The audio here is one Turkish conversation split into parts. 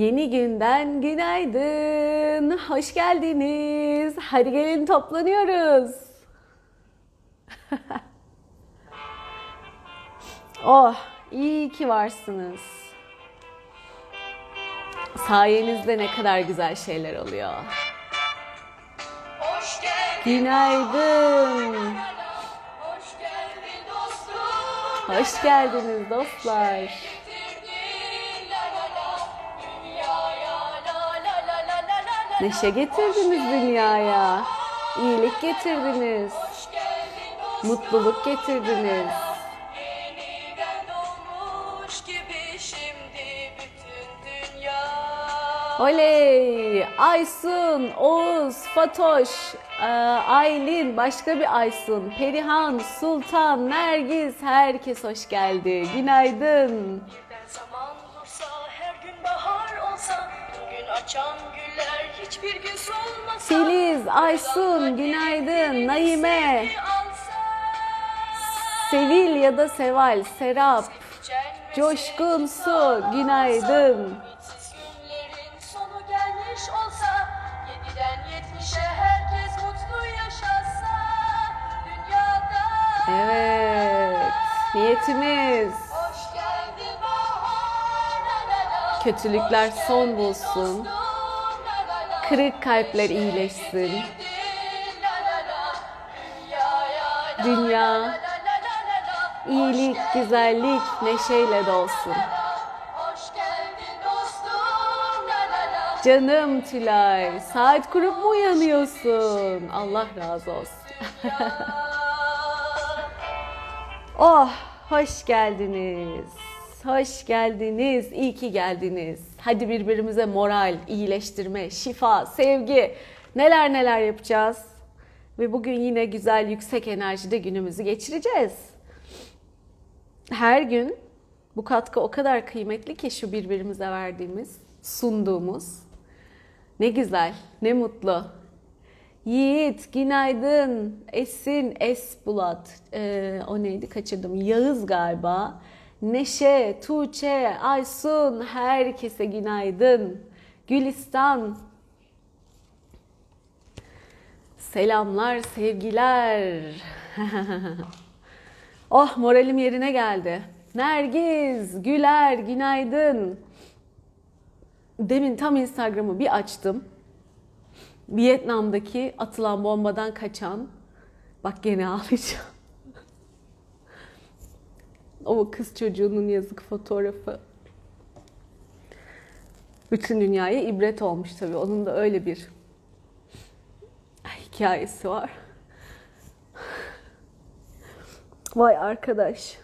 Yeni günden günaydın. Hoş geldiniz. Hadi gelin toplanıyoruz. oh, iyi ki varsınız. Sayenizde ne kadar güzel şeyler oluyor. Hoş geldin. Günaydın. Hoş geldin dostum. Hoş geldiniz dostlar. Neşe getirdiniz dünyaya. İyilik getirdiniz. Mutluluk getirdiniz. Oley! Aysun, Oğuz, Fatoş, e, Aylin, başka bir Aysun, Perihan, Sultan, Nergis, herkes hoş geldi. Günaydın. Filiz, Aysun, günaydın. Naime, Sevil ya da Seval, Serap, Coşkun Su, günaydın. Ümitsiz günlerin sonu gelmiş olsa Yediden yetmişe herkes mutlu yaşasa Dünyada Evet, niyetimiz. Kötülükler son bulsun. Kırık kalpler iyileşsin. Dünya, iyilik, güzellik, neşeyle dolsun. Canım Tülay, saat kurup mu uyanıyorsun? Allah razı olsun. Oh, hoş geldiniz. Hoş geldiniz. İyi ki geldiniz. Hadi birbirimize moral, iyileştirme, şifa, sevgi, neler neler yapacağız. Ve bugün yine güzel, yüksek enerjide günümüzü geçireceğiz. Her gün bu katkı o kadar kıymetli ki şu birbirimize verdiğimiz, sunduğumuz. Ne güzel, ne mutlu. Yiğit, günaydın. Esin, Esbulat. Ee, o neydi kaçırdım. Yağız galiba. Neşe, Tuğçe, Aysun. Herkese günaydın. Gülistan. Selamlar, sevgiler. oh moralim yerine geldi. Nergiz, Güler, günaydın. Demin tam Instagram'ı bir açtım. Vietnam'daki atılan bombadan kaçan, bak gene ağlayacağım. O kız çocuğunun yazık fotoğrafı. Bütün dünyaya ibret olmuş tabii. Onun da öyle bir hikayesi var. Vay arkadaş.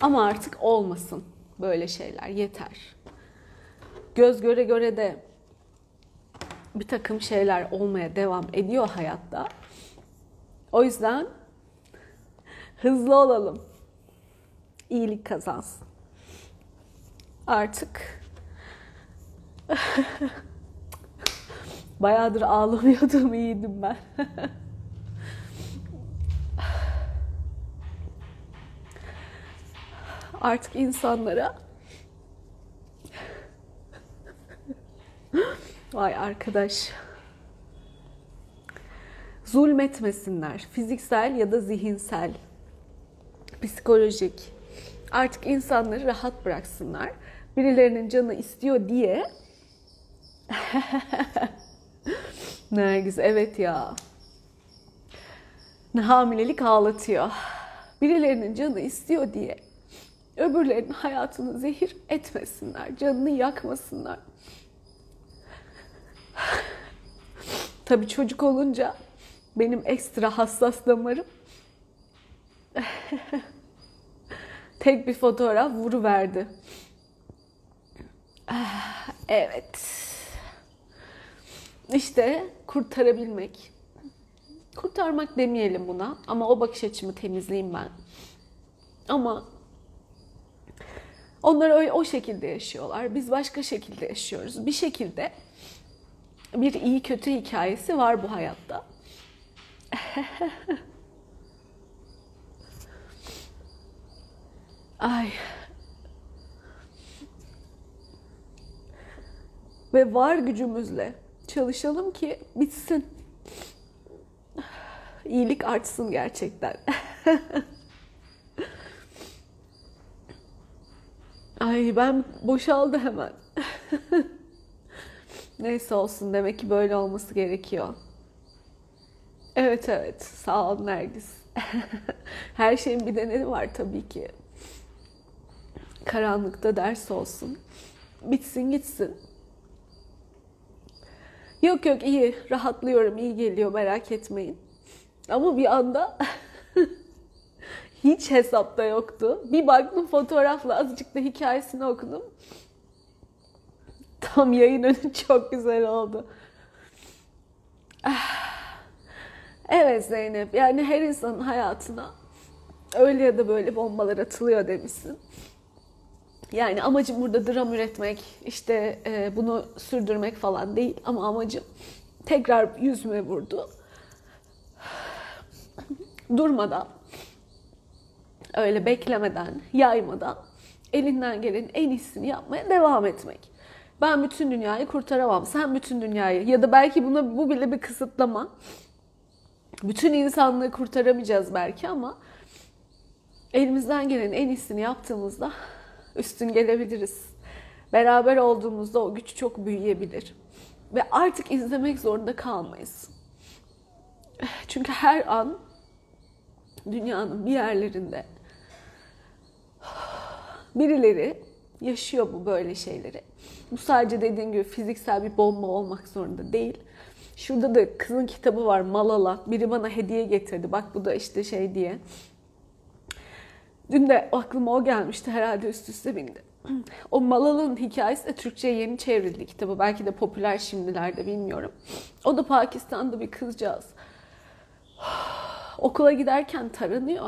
Ama artık olmasın böyle şeyler. Yeter göz göre göre de bir takım şeyler olmaya devam ediyor hayatta. O yüzden hızlı olalım. İyilik kazansın. Artık bayağıdır ağlamıyordum, iyiydim ben. Artık insanlara Vay arkadaş. Zulmetmesinler. Fiziksel ya da zihinsel, psikolojik. Artık insanları rahat bıraksınlar. Birilerinin canı istiyor diye. Nergis evet ya. Hamilelik ağlatıyor. Birilerinin canı istiyor diye öbürlerinin hayatını zehir etmesinler, canını yakmasınlar. Tabii çocuk olunca benim ekstra hassas damarım tek bir fotoğraf vuruverdi. Evet. İşte kurtarabilmek. Kurtarmak demeyelim buna ama o bakış açımı temizleyeyim ben. Ama onlar öyle o şekilde yaşıyorlar. Biz başka şekilde yaşıyoruz. Bir şekilde bir iyi kötü hikayesi var bu hayatta. Ay. ve var gücümüzle çalışalım ki bitsin. İyilik artsın gerçekten. Ay ben boşaldı hemen. Neyse olsun demek ki böyle olması gerekiyor. Evet evet sağ ol Nergis. Her şeyin bir nedeni var tabii ki. Karanlıkta ders olsun. Bitsin gitsin. Yok yok iyi rahatlıyorum iyi geliyor merak etmeyin. Ama bir anda hiç hesapta yoktu. Bir baktım fotoğrafla azıcık da hikayesini okudum. Tam yayın önü çok güzel oldu. Evet Zeynep yani her insanın hayatına öyle ya da böyle bombalar atılıyor demişsin. Yani amacım burada dram üretmek, işte e, bunu sürdürmek falan değil ama amacım tekrar yüzüme vurdu. Durmadan, öyle beklemeden, yaymadan elinden gelenin en iyisini yapmaya devam etmek. Ben bütün dünyayı kurtaramam, sen bütün dünyayı ya da belki buna bu bile bir kısıtlama. Bütün insanlığı kurtaramayacağız belki ama elimizden gelenin en iyisini yaptığımızda üstün gelebiliriz. Beraber olduğumuzda o güç çok büyüyebilir. Ve artık izlemek zorunda kalmayız. Çünkü her an dünyanın bir yerlerinde birileri yaşıyor bu böyle şeyleri. Bu sadece dediğim gibi fiziksel bir bomba olmak zorunda değil. Şurada da kızın kitabı var Malala. Biri bana hediye getirdi. Bak bu da işte şey diye. Dün de aklıma o gelmişti herhalde üst üste bindi. O Malala'nın hikayesi de Türkçe'ye yeni çevrildi kitabı. Belki de popüler şimdilerde bilmiyorum. O da Pakistan'da bir kızcağız. Okula giderken taranıyor.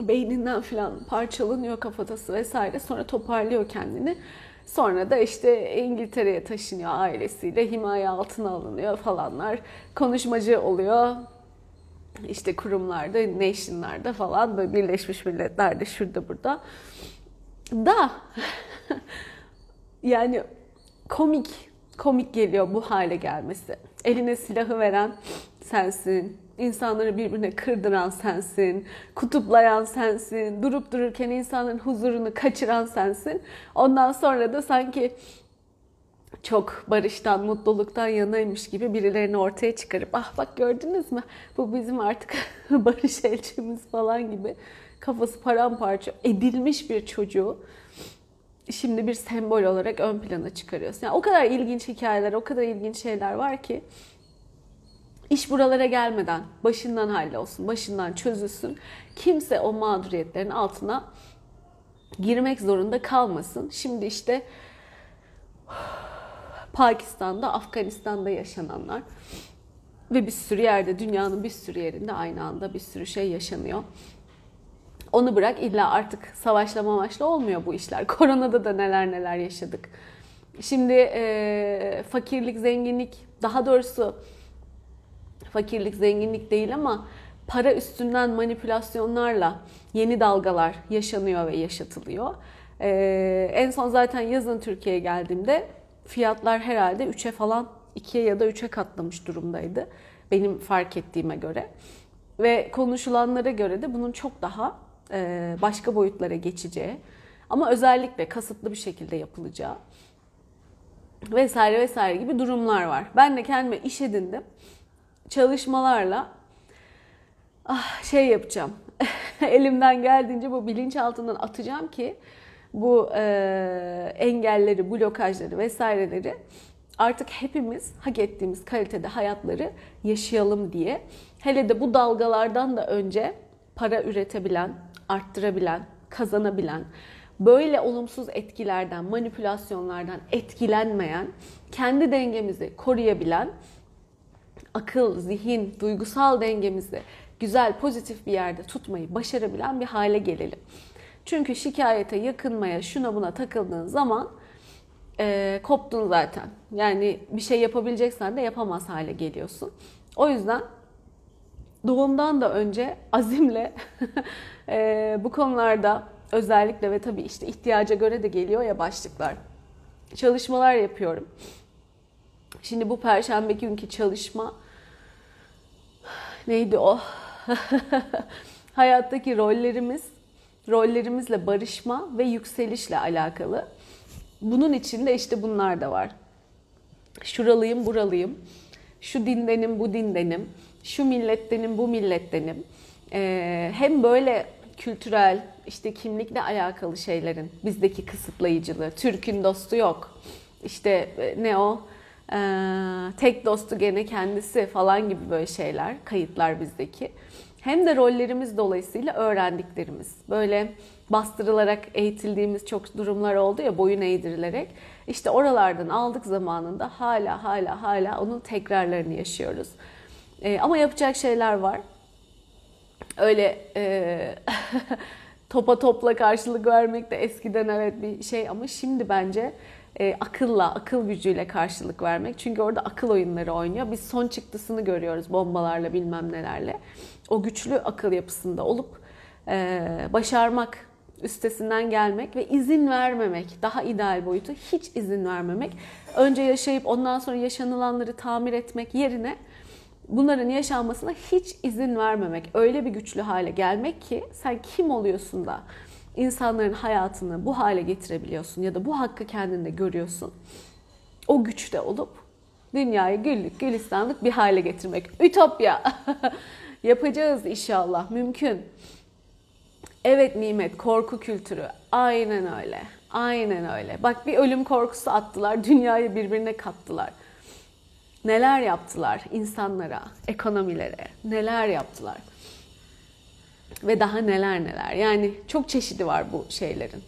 Beyninden falan parçalanıyor kafatası vesaire. Sonra toparlıyor kendini. Sonra da işte İngiltere'ye taşınıyor ailesiyle. Himaye altına alınıyor falanlar. Konuşmacı oluyor işte kurumlarda, nation'larda falan böyle Birleşmiş Milletler'de şurada burada. Da yani komik, komik geliyor bu hale gelmesi. Eline silahı veren sensin, insanları birbirine kırdıran sensin, kutuplayan sensin, durup dururken insanların huzurunu kaçıran sensin. Ondan sonra da sanki çok barıştan, mutluluktan yanaymış gibi birilerini ortaya çıkarıp ah bak gördünüz mü bu bizim artık barış elçimiz falan gibi kafası paramparça edilmiş bir çocuğu şimdi bir sembol olarak ön plana çıkarıyorsun. Yani o kadar ilginç hikayeler, o kadar ilginç şeyler var ki iş buralara gelmeden başından hallolsun, başından çözülsün. Kimse o mağduriyetlerin altına girmek zorunda kalmasın. Şimdi işte Pakistan'da, Afganistan'da yaşananlar ve bir sürü yerde, dünyanın bir sürü yerinde aynı anda bir sürü şey yaşanıyor. Onu bırak illa artık savaşla mamaşla olmuyor bu işler. Koronada da neler neler yaşadık. Şimdi e, fakirlik, zenginlik, daha doğrusu fakirlik, zenginlik değil ama para üstünden manipülasyonlarla yeni dalgalar yaşanıyor ve yaşatılıyor. E, en son zaten yazın Türkiye'ye geldiğimde fiyatlar herhalde 3'e falan 2'ye ya da 3'e katlamış durumdaydı. Benim fark ettiğime göre. Ve konuşulanlara göre de bunun çok daha e, başka boyutlara geçeceği ama özellikle kasıtlı bir şekilde yapılacağı vesaire vesaire gibi durumlar var. Ben de kendime iş edindim. Çalışmalarla ah, şey yapacağım. Elimden geldiğince bu bilinçaltından atacağım ki bu e, engelleri, blokajları vesaireleri artık hepimiz hak ettiğimiz kalitede hayatları yaşayalım diye. Hele de bu dalgalardan da önce para üretebilen, arttırabilen, kazanabilen, böyle olumsuz etkilerden, manipülasyonlardan etkilenmeyen, kendi dengemizi koruyabilen, akıl, zihin, duygusal dengemizi güzel, pozitif bir yerde tutmayı başarabilen bir hale gelelim. Çünkü şikayete, yakınmaya, şuna buna takıldığın zaman e, koptun zaten. Yani bir şey yapabileceksen de yapamaz hale geliyorsun. O yüzden doğumdan da önce azimle e, bu konularda özellikle ve tabii işte ihtiyaca göre de geliyor ya başlıklar. çalışmalar yapıyorum. Şimdi bu perşembe günkü çalışma neydi o? Hayattaki rollerimiz, rollerimizle barışma ve yükselişle alakalı. Bunun içinde işte bunlar da var. Şuralıyım, buralıyım. Şu dindenim, bu dindenim. Şu millettenim, bu millettenim. Ee, hem böyle kültürel, işte kimlikle alakalı şeylerin bizdeki kısıtlayıcılığı. Türk'ün dostu yok. İşte e, ne o? Ee, tek dostu gene kendisi falan gibi böyle şeyler, kayıtlar bizdeki. Hem de rollerimiz dolayısıyla öğrendiklerimiz. Böyle bastırılarak eğitildiğimiz çok durumlar oldu ya boyun eğdirilerek. İşte oralardan aldık zamanında hala hala hala onun tekrarlarını yaşıyoruz. Ee, ama yapacak şeyler var. Öyle e, topa topla karşılık vermek de eskiden evet bir şey ama şimdi bence e, akılla, akıl gücüyle karşılık vermek. Çünkü orada akıl oyunları oynuyor. Biz son çıktısını görüyoruz bombalarla bilmem nelerle. O güçlü akıl yapısında olup e, başarmak, üstesinden gelmek ve izin vermemek, daha ideal boyutu hiç izin vermemek. Önce yaşayıp ondan sonra yaşanılanları tamir etmek yerine bunların yaşanmasına hiç izin vermemek. Öyle bir güçlü hale gelmek ki sen kim oluyorsun da insanların hayatını bu hale getirebiliyorsun ya da bu hakkı kendinde görüyorsun. O güçte olup dünyayı güllük gülistanlık bir hale getirmek. Ütopya. Yapacağız inşallah. Mümkün. Evet nimet, korku kültürü. Aynen öyle. Aynen öyle. Bak bir ölüm korkusu attılar, dünyayı birbirine kattılar. Neler yaptılar insanlara, ekonomilere, neler yaptılar. Ve daha neler neler. Yani çok çeşidi var bu şeylerin.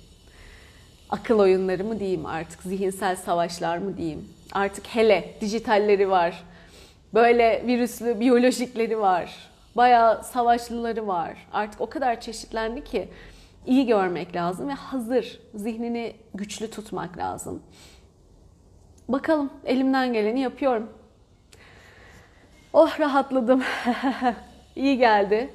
Akıl oyunları mı diyeyim artık, zihinsel savaşlar mı diyeyim. Artık hele dijitalleri var. Böyle virüslü biyolojikleri var. Bayağı savaşlıları var. Artık o kadar çeşitlendi ki iyi görmek lazım ve hazır zihnini güçlü tutmak lazım. Bakalım elimden geleni yapıyorum. Oh rahatladım. iyi geldi.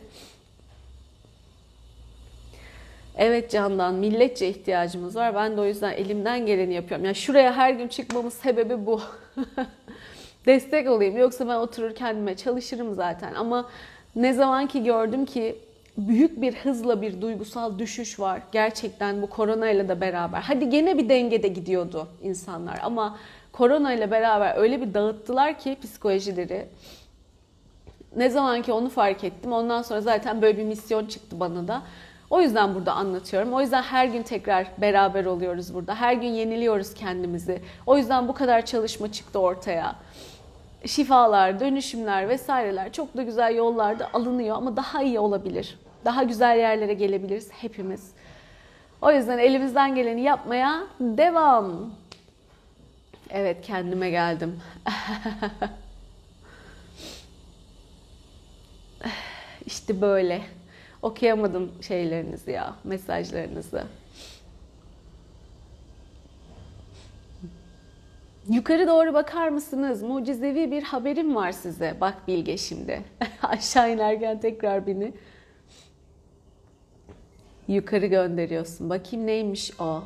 Evet Candan, milletçe ihtiyacımız var. Ben de o yüzden elimden geleni yapıyorum. Yani şuraya her gün çıkmamın sebebi bu. Destek olayım. Yoksa ben oturur kendime çalışırım zaten. Ama ne zaman ki gördüm ki büyük bir hızla bir duygusal düşüş var. Gerçekten bu koronayla da beraber. Hadi gene bir dengede gidiyordu insanlar ama koronayla beraber öyle bir dağıttılar ki psikolojileri. Ne zaman ki onu fark ettim ondan sonra zaten böyle bir misyon çıktı bana da. O yüzden burada anlatıyorum. O yüzden her gün tekrar beraber oluyoruz burada. Her gün yeniliyoruz kendimizi. O yüzden bu kadar çalışma çıktı ortaya. Şifalar, dönüşümler vesaireler çok da güzel yollarda alınıyor ama daha iyi olabilir. Daha güzel yerlere gelebiliriz hepimiz. O yüzden elimizden geleni yapmaya devam. Evet kendime geldim. işte böyle. Okuyamadım şeylerinizi ya, mesajlarınızı. Yukarı doğru bakar mısınız? Mucizevi bir haberim var size. Bak Bilge şimdi. Aşağı inerken tekrar beni yukarı gönderiyorsun. Bakayım neymiş o?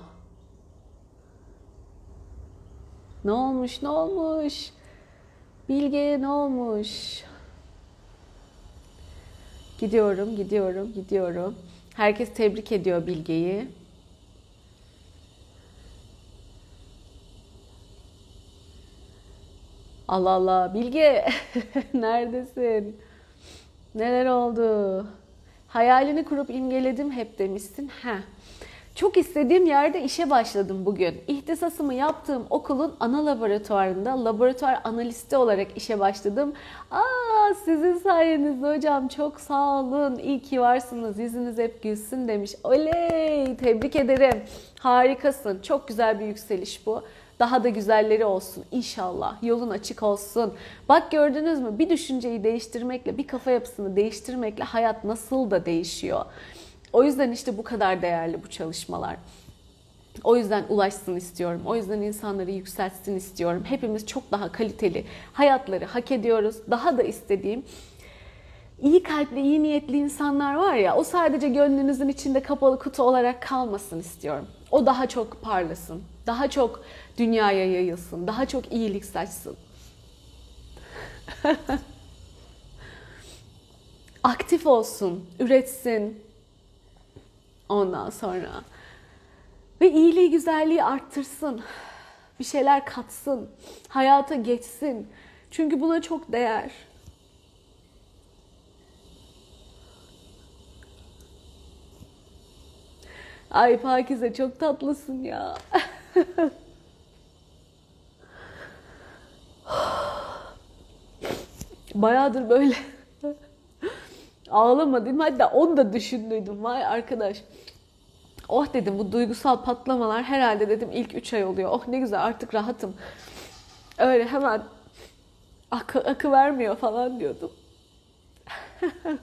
Ne olmuş? Ne olmuş? Bilge ne olmuş? Gidiyorum, gidiyorum, gidiyorum. Herkes tebrik ediyor Bilge'yi. Allah Allah. Bilge neredesin? Neler oldu? Hayalini kurup imgeledim hep demişsin. Heh. Çok istediğim yerde işe başladım bugün. İhtisasımı yaptığım okulun ana laboratuvarında laboratuvar analisti olarak işe başladım. Aa sizin sayenizde hocam çok sağ olun. İyi ki varsınız. Yüzünüz hep gülsün demiş. Oley! Tebrik ederim. Harikasın. Çok güzel bir yükseliş bu. Daha da güzelleri olsun inşallah. Yolun açık olsun. Bak gördünüz mü? Bir düşünceyi değiştirmekle, bir kafa yapısını değiştirmekle hayat nasıl da değişiyor. O yüzden işte bu kadar değerli bu çalışmalar. O yüzden ulaşsın istiyorum. O yüzden insanları yükseltsin istiyorum. Hepimiz çok daha kaliteli hayatları hak ediyoruz. Daha da istediğim iyi kalpli, iyi niyetli insanlar var ya, o sadece gönlünüzün içinde kapalı kutu olarak kalmasın istiyorum. O daha çok parlasın, daha çok dünyaya yayılsın, daha çok iyilik saçsın. Aktif olsun, üretsin. Ondan sonra ve iyiliği, güzelliği arttırsın. Bir şeyler katsın, hayata geçsin. Çünkü buna çok değer. Ay Pakize çok tatlısın ya. Bayağıdır böyle ağlamadım. Hatta onu da düşündüydüm. Vay arkadaş. Oh dedim bu duygusal patlamalar herhalde dedim ilk 3 ay oluyor. Oh ne güzel artık rahatım. Öyle hemen akı, akı vermiyor falan diyordum.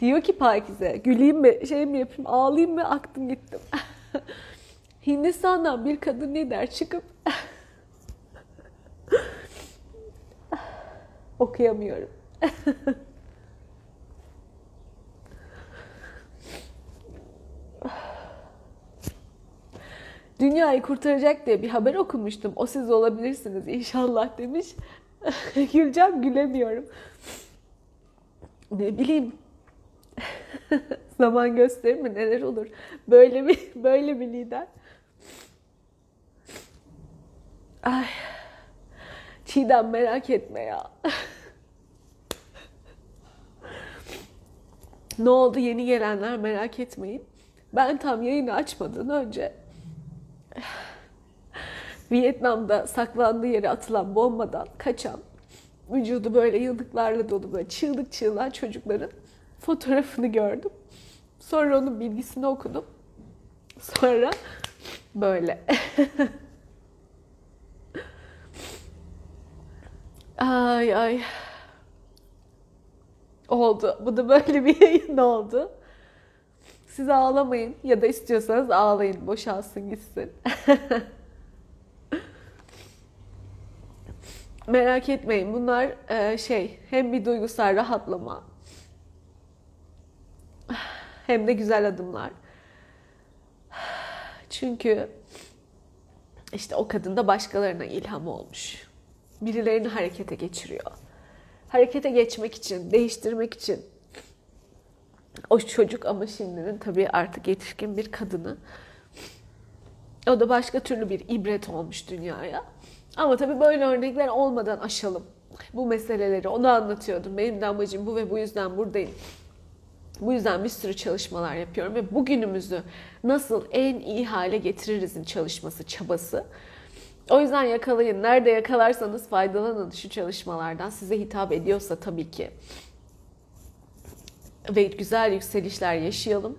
Diyor ki Pakize, güleyim mi, şey mi yapayım, ağlayayım mı, aktım gittim. Hindistan'dan bir kadın ne der çıkıp okuyamıyorum. Dünyayı kurtaracak diye bir haber okumuştum. O siz olabilirsiniz inşallah demiş. Güleceğim gülemiyorum. Ne bileyim. Zaman gösterir mi neler olur? Böyle bir böyle bir lider. Ay. Çiğdem merak etme ya. ne oldu yeni gelenler merak etmeyin. Ben tam yayını açmadan önce Vietnam'da saklandığı yere atılan bombadan kaçan vücudu böyle yıldıklarla dolu böyle çığlık çığlığa çocukların fotoğrafını gördüm. Sonra onun bilgisini okudum. Sonra böyle. ay ay. Oldu. Bu da böyle bir yayın oldu. Siz ağlamayın ya da istiyorsanız ağlayın. Boşalsın gitsin. Merak etmeyin. Bunlar e, şey hem bir duygusal rahatlama hem de güzel adımlar. Çünkü işte o kadın da başkalarına ilham olmuş. Birilerini harekete geçiriyor. Harekete geçmek için, değiştirmek için o çocuk ama şimdinin tabii artık yetişkin bir kadını. O da başka türlü bir ibret olmuş dünyaya. Ama tabii böyle örnekler olmadan aşalım bu meseleleri. Onu anlatıyordum. Benim de amacım bu ve bu yüzden buradayım. Bu yüzden bir sürü çalışmalar yapıyorum ve bugünümüzü nasıl en iyi hale getiririzin çalışması, çabası. O yüzden yakalayın. Nerede yakalarsanız faydalanın şu çalışmalardan. Size hitap ediyorsa tabii ki. Ve güzel yükselişler yaşayalım.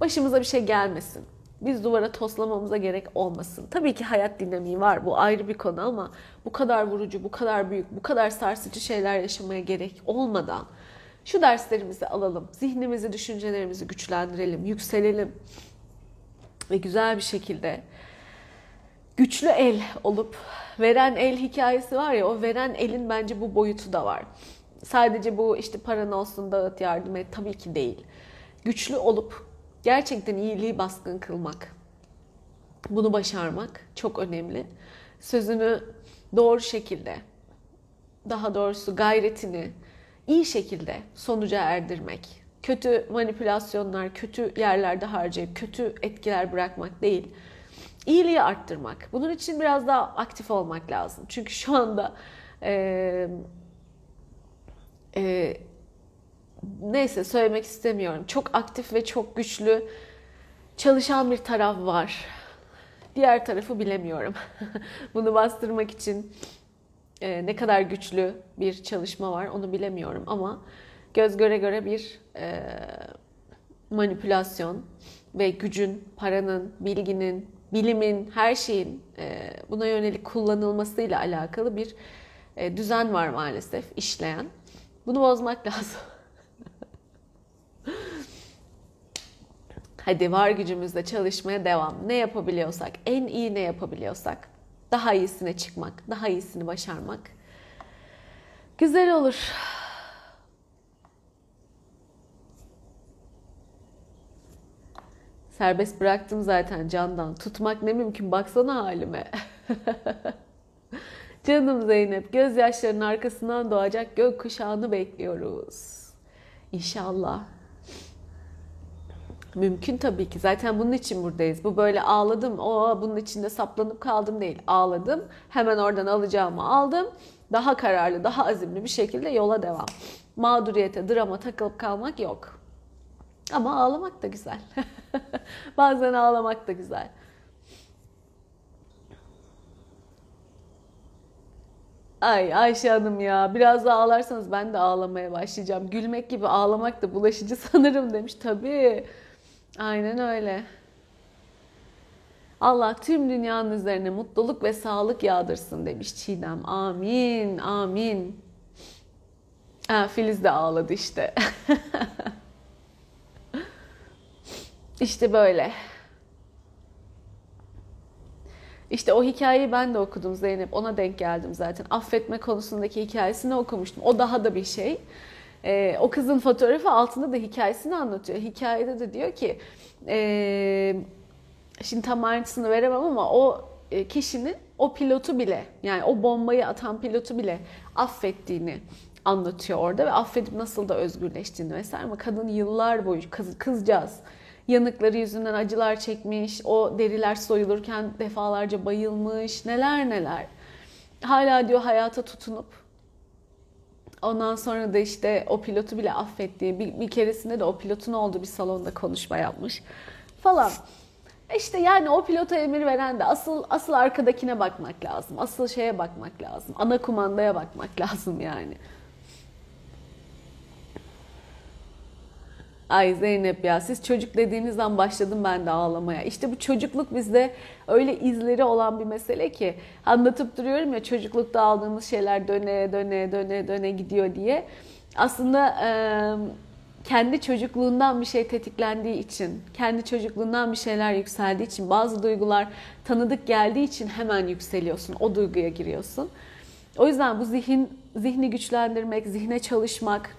Başımıza bir şey gelmesin. Biz duvara toslamamıza gerek olmasın. Tabii ki hayat dinamiği var. Bu ayrı bir konu ama bu kadar vurucu, bu kadar büyük, bu kadar sarsıcı şeyler yaşamaya gerek olmadan şu derslerimizi alalım. Zihnimizi, düşüncelerimizi güçlendirelim, yükselelim. Ve güzel bir şekilde güçlü el olup veren el hikayesi var ya o veren elin bence bu boyutu da var. Sadece bu işte paran olsun dağıt yardım et tabii ki değil. Güçlü olup gerçekten iyiliği baskın kılmak. Bunu başarmak çok önemli. Sözünü doğru şekilde daha doğrusu gayretini iyi şekilde sonuca erdirmek. Kötü manipülasyonlar, kötü yerlerde harcayıp kötü etkiler bırakmak değil iyiliği arttırmak. Bunun için biraz daha aktif olmak lazım. Çünkü şu anda e, e, neyse söylemek istemiyorum. Çok aktif ve çok güçlü çalışan bir taraf var. Diğer tarafı bilemiyorum. Bunu bastırmak için e, ne kadar güçlü bir çalışma var onu bilemiyorum ama göz göre göre bir e, manipülasyon ve gücün, paranın, bilginin, bilimin, her şeyin e, buna yönelik kullanılmasıyla alakalı bir e, düzen var maalesef işleyen. Bunu bozmak lazım. Hadi var gücümüzle çalışmaya devam. Ne yapabiliyorsak, en iyi ne yapabiliyorsak daha iyisine çıkmak, daha iyisini başarmak güzel olur. Serbest bıraktım zaten candan. Tutmak ne mümkün baksana halime. Canım Zeynep, gözyaşlarının arkasından doğacak gök kuşağını bekliyoruz. İnşallah. Mümkün tabii ki. Zaten bunun için buradayız. Bu böyle ağladım, o bunun içinde saplanıp kaldım değil. Ağladım, hemen oradan alacağımı aldım. Daha kararlı, daha azimli bir şekilde yola devam. Mağduriyete, drama takılıp kalmak yok. Ama ağlamak da güzel. Bazen ağlamak da güzel. Ay Ayşe Hanım ya biraz daha ağlarsanız ben de ağlamaya başlayacağım. Gülmek gibi ağlamak da bulaşıcı sanırım demiş. Tabii. Aynen öyle. Allah tüm dünyanın üzerine mutluluk ve sağlık yağdırsın demiş Çiğdem. Amin, amin. Ha, Filiz de ağladı işte. işte böyle. İşte o hikayeyi ben de okudum Zeynep. Ona denk geldim zaten. Affetme konusundaki hikayesini okumuştum. O daha da bir şey. Ee, o kızın fotoğrafı altında da hikayesini anlatıyor. Hikayede de diyor ki e, şimdi tam ayrıntısını veremem ama o e, kişinin o pilotu bile yani o bombayı atan pilotu bile affettiğini anlatıyor orada ve affedip nasıl da özgürleştiğini vesaire ama kadın yıllar boyu kız, kızcağız yanıkları yüzünden acılar çekmiş, o deriler soyulurken defalarca bayılmış, neler neler. Hala diyor hayata tutunup ondan sonra da işte o pilotu bile affettiği bir, bir keresinde de o pilotun olduğu bir salonda konuşma yapmış falan. İşte yani o pilota emir veren de asıl asıl arkadakine bakmak lazım. Asıl şeye bakmak lazım. Ana kumandaya bakmak lazım yani. Ay Zeynep ya siz çocuk dediğinizden başladım ben de ağlamaya. İşte bu çocukluk bizde öyle izleri olan bir mesele ki anlatıp duruyorum ya çocuklukta aldığımız şeyler döne döne döne döne gidiyor diye. Aslında e, kendi çocukluğundan bir şey tetiklendiği için, kendi çocukluğundan bir şeyler yükseldiği için, bazı duygular tanıdık geldiği için hemen yükseliyorsun, o duyguya giriyorsun. O yüzden bu zihin zihni güçlendirmek, zihne çalışmak,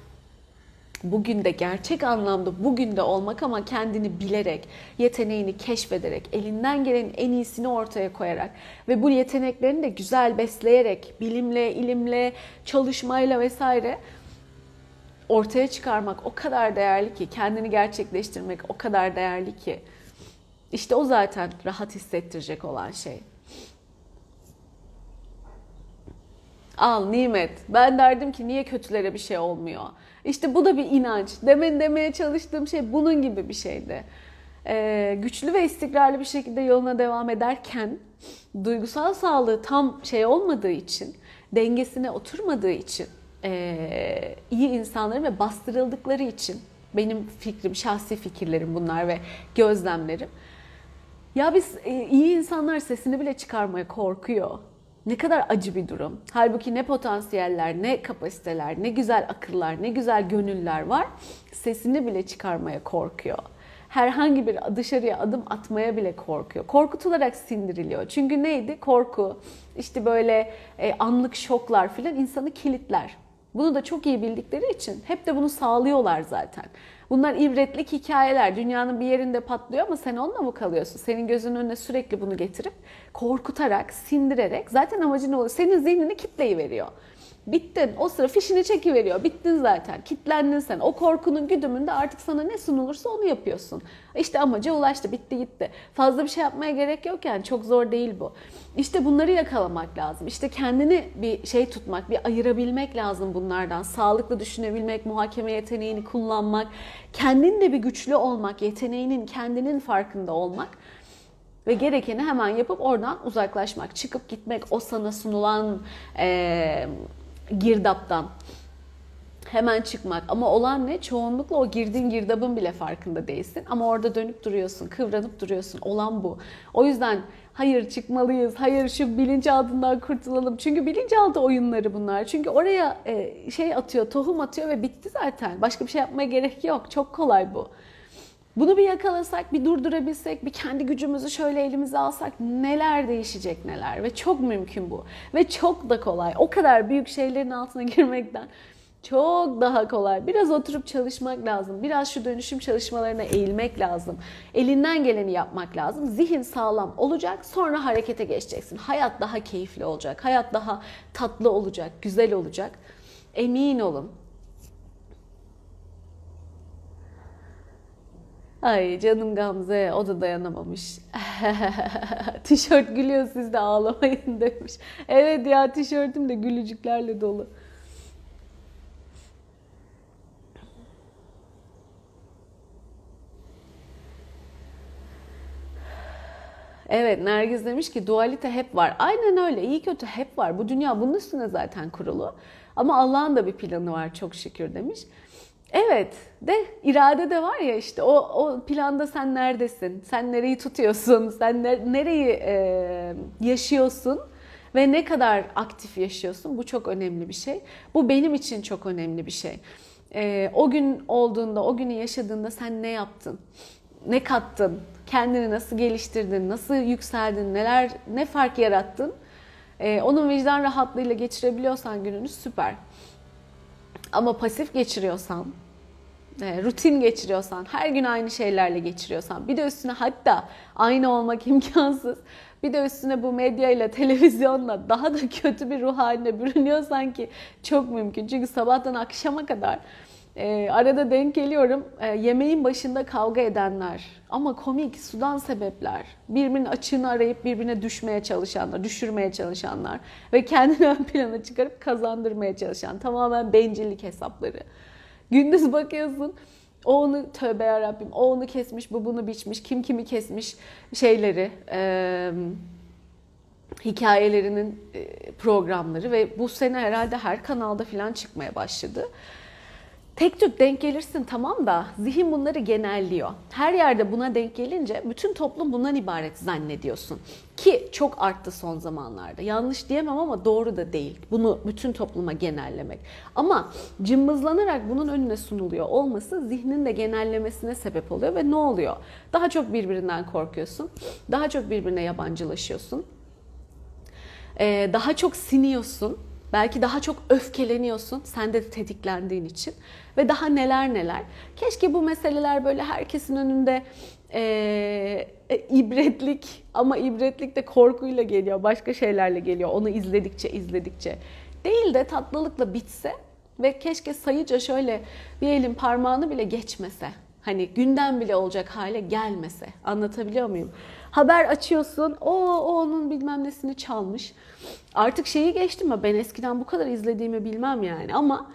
bugün de gerçek anlamda bugün de olmak ama kendini bilerek, yeteneğini keşfederek, elinden gelenin en iyisini ortaya koyarak ve bu yeteneklerini de güzel besleyerek, bilimle, ilimle, çalışmayla vesaire ortaya çıkarmak o kadar değerli ki, kendini gerçekleştirmek o kadar değerli ki. İşte o zaten rahat hissettirecek olan şey. Al nimet. Ben derdim ki niye kötülere bir şey olmuyor? İşte bu da bir inanç. Demin demeye çalıştığım şey bunun gibi bir şeydi. Ee, güçlü ve istikrarlı bir şekilde yoluna devam ederken duygusal sağlığı tam şey olmadığı için, dengesine oturmadığı için, e, iyi insanların ve bastırıldıkları için benim fikrim, şahsi fikirlerim bunlar ve gözlemlerim. Ya biz e, iyi insanlar sesini bile çıkarmaya korkuyor. Ne kadar acı bir durum. Halbuki ne potansiyeller, ne kapasiteler, ne güzel akıllar, ne güzel gönüller var. Sesini bile çıkarmaya korkuyor. Herhangi bir dışarıya adım atmaya bile korkuyor. Korkutularak sindiriliyor. Çünkü neydi? Korku, işte böyle e, anlık şoklar filan insanı kilitler. Bunu da çok iyi bildikleri için hep de bunu sağlıyorlar zaten. Bunlar ibretlik hikayeler. Dünyanın bir yerinde patlıyor ama sen onunla mı kalıyorsun? Senin gözünün önüne sürekli bunu getirip korkutarak, sindirerek zaten amacı ne oluyor? Senin zihnini kitleyi veriyor. Bittin. O sıra fişini çekiveriyor. Bittin zaten. Kitlendin sen. O korkunun güdümünde artık sana ne sunulursa onu yapıyorsun. İşte amaca ulaştı. Bitti gitti. Fazla bir şey yapmaya gerek yok yani. Çok zor değil bu. İşte bunları yakalamak lazım. İşte kendini bir şey tutmak, bir ayırabilmek lazım bunlardan. Sağlıklı düşünebilmek, muhakeme yeteneğini kullanmak, kendin de bir güçlü olmak, yeteneğinin, kendinin farkında olmak ve gerekeni hemen yapıp oradan uzaklaşmak, çıkıp gitmek, o sana sunulan e, girdaptan hemen çıkmak. Ama olan ne? Çoğunlukla o girdiğin girdabın bile farkında değilsin. Ama orada dönüp duruyorsun, kıvranıp duruyorsun. Olan bu. O yüzden hayır çıkmalıyız, hayır şu bilinçaltından kurtulalım. Çünkü bilinçaltı oyunları bunlar. Çünkü oraya e, şey atıyor, tohum atıyor ve bitti zaten. Başka bir şey yapmaya gerek yok. Çok kolay bu. Bunu bir yakalasak, bir durdurabilsek, bir kendi gücümüzü şöyle elimize alsak neler değişecek neler ve çok mümkün bu. Ve çok da kolay. O kadar büyük şeylerin altına girmekten çok daha kolay. Biraz oturup çalışmak lazım. Biraz şu dönüşüm çalışmalarına eğilmek lazım. Elinden geleni yapmak lazım. Zihin sağlam olacak. Sonra harekete geçeceksin. Hayat daha keyifli olacak. Hayat daha tatlı olacak, güzel olacak. Emin olun. Ay canım Gamze o da dayanamamış. Tişört gülüyor siz de ağlamayın demiş. Evet ya tişörtüm de gülücüklerle dolu. Evet Nergiz demiş ki dualite hep var. Aynen öyle iyi kötü hep var. Bu dünya bunun üstüne zaten kurulu. Ama Allah'ın da bir planı var çok şükür demiş. Evet de irade de var ya işte o, o planda sen neredesin? Sen nereyi tutuyorsun? Sen ne, nereyi e, yaşıyorsun? Ve ne kadar aktif yaşıyorsun? Bu çok önemli bir şey. Bu benim için çok önemli bir şey. E, o gün olduğunda, o günü yaşadığında sen ne yaptın? Ne kattın? Kendini nasıl geliştirdin? Nasıl yükseldin? Neler, ne fark yarattın? E, onun vicdan rahatlığıyla geçirebiliyorsan gününü süper. Ama pasif geçiriyorsan, e, rutin geçiriyorsan, her gün aynı şeylerle geçiriyorsan, bir de üstüne hatta aynı olmak imkansız, bir de üstüne bu medyayla, televizyonla daha da kötü bir ruh haline bürünüyorsan ki çok mümkün. Çünkü sabahtan akşama kadar e, arada denk geliyorum. E, yemeğin başında kavga edenler. Ama komik sudan sebepler. Birbirinin açığını arayıp birbirine düşmeye çalışanlar, düşürmeye çalışanlar. Ve kendini ön plana çıkarıp kazandırmaya çalışan tamamen bencillik hesapları. Gündüz bakıyorsun o onu tövbe yarabbim o onu kesmiş bu bunu biçmiş kim kimi kesmiş şeyleri e, hikayelerinin programları. Ve bu sene herhalde her kanalda filan çıkmaya başladı. Tek tük denk gelirsin tamam da zihin bunları genelliyor. Her yerde buna denk gelince bütün toplum bundan ibaret zannediyorsun. Ki çok arttı son zamanlarda. Yanlış diyemem ama doğru da değil. Bunu bütün topluma genellemek. Ama cımbızlanarak bunun önüne sunuluyor olması zihnin de genellemesine sebep oluyor ve ne oluyor? Daha çok birbirinden korkuyorsun. Daha çok birbirine yabancılaşıyorsun. Daha çok siniyorsun Belki daha çok öfkeleniyorsun sen de tetiklendiğin için ve daha neler neler. Keşke bu meseleler böyle herkesin önünde e, e, ibretlik ama ibretlik de korkuyla geliyor, başka şeylerle geliyor. Onu izledikçe izledikçe. Değil de tatlılıkla bitse ve keşke sayıca şöyle bir elin parmağını bile geçmese. Hani gündem bile olacak hale gelmese. Anlatabiliyor muyum? Haber açıyorsun. O, o onun bilmem nesini çalmış. Artık şeyi geçtim mi? Ben eskiden bu kadar izlediğimi bilmem yani. Ama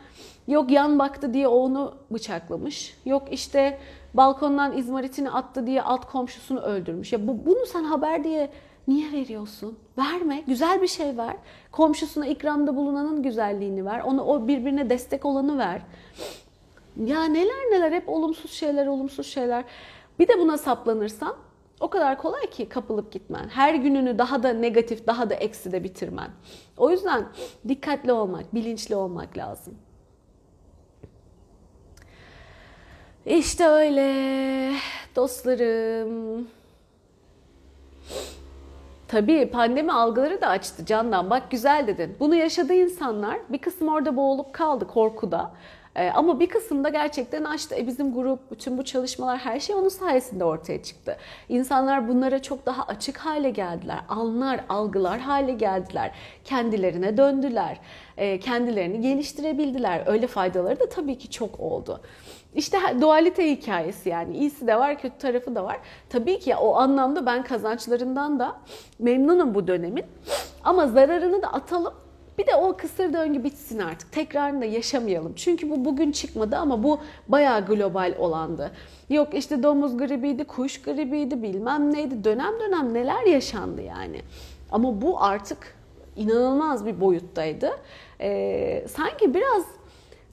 yok yan baktı diye onu bıçaklamış. Yok işte balkondan izmaritini attı diye alt komşusunu öldürmüş. Ya bu, bunu sen haber diye niye veriyorsun? Verme. Güzel bir şey ver. Komşusuna ikramda bulunanın güzelliğini ver. Onu o birbirine destek olanı ver. Ya neler neler hep olumsuz şeyler, olumsuz şeyler. Bir de buna saplanırsan o kadar kolay ki kapılıp gitmen. Her gününü daha da negatif, daha da eksi de bitirmen. O yüzden dikkatli olmak, bilinçli olmak lazım. İşte öyle dostlarım. Tabii pandemi algıları da açtı Candan. Bak güzel dedin. Bunu yaşadı insanlar. Bir kısım orada boğulup kaldı korkuda. Ee, ama bir kısımda gerçekten açtı. E bizim grup, bütün bu çalışmalar her şey onun sayesinde ortaya çıktı. İnsanlar bunlara çok daha açık hale geldiler. Anlar, algılar hale geldiler. Kendilerine döndüler. E, kendilerini geliştirebildiler. Öyle faydaları da tabii ki çok oldu. İşte dualite hikayesi yani iyisi de var kötü tarafı da var. Tabii ki o anlamda ben kazançlarından da memnunum bu dönemin. Ama zararını da atalım bir de o kısır döngü bitsin artık. Tekrarını da yaşamayalım. Çünkü bu bugün çıkmadı ama bu bayağı global olandı. Yok işte domuz gribiydi, kuş gribiydi, bilmem neydi. Dönem dönem neler yaşandı yani. Ama bu artık inanılmaz bir boyuttaydı. Ee, sanki biraz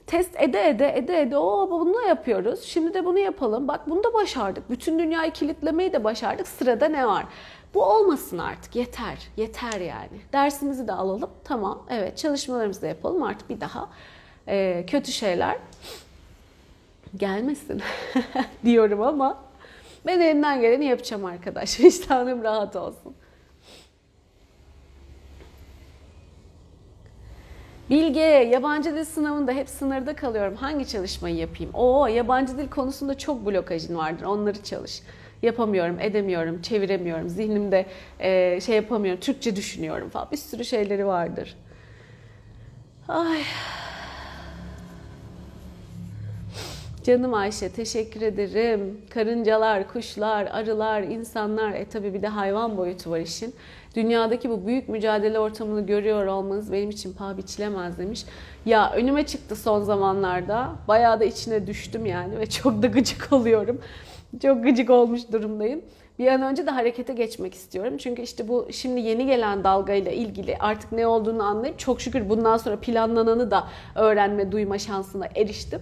test ede ede ede ede o bunu yapıyoruz. Şimdi de bunu yapalım. Bak bunu da başardık. Bütün dünyayı kilitlemeyi de başardık. Sırada ne var? Bu olmasın artık yeter. Yeter yani. Dersimizi de alalım. Tamam evet çalışmalarımızı da yapalım artık bir daha e, kötü şeyler gelmesin diyorum ama Ben elimden geleni yapacağım arkadaş. Vicdanım rahat olsun. Bilge, yabancı dil sınavında hep sınırda kalıyorum. Hangi çalışmayı yapayım? Oo, yabancı dil konusunda çok blokajın vardır. Onları çalış. Yapamıyorum, edemiyorum, çeviremiyorum. Zihnimde e, şey yapamıyorum. Türkçe düşünüyorum falan. Bir sürü şeyleri vardır. Ay. Canım Ayşe teşekkür ederim. Karıncalar, kuşlar, arılar, insanlar, e tabi bir de hayvan boyutu var işin. Dünyadaki bu büyük mücadele ortamını görüyor olmanız benim için paha biçilemez demiş. Ya önüme çıktı son zamanlarda. Bayağı da içine düştüm yani ve çok da gıcık oluyorum. Çok gıcık olmuş durumdayım. Bir an önce de harekete geçmek istiyorum. Çünkü işte bu şimdi yeni gelen dalgayla ilgili artık ne olduğunu anlayıp çok şükür bundan sonra planlananı da öğrenme, duyma şansına eriştim.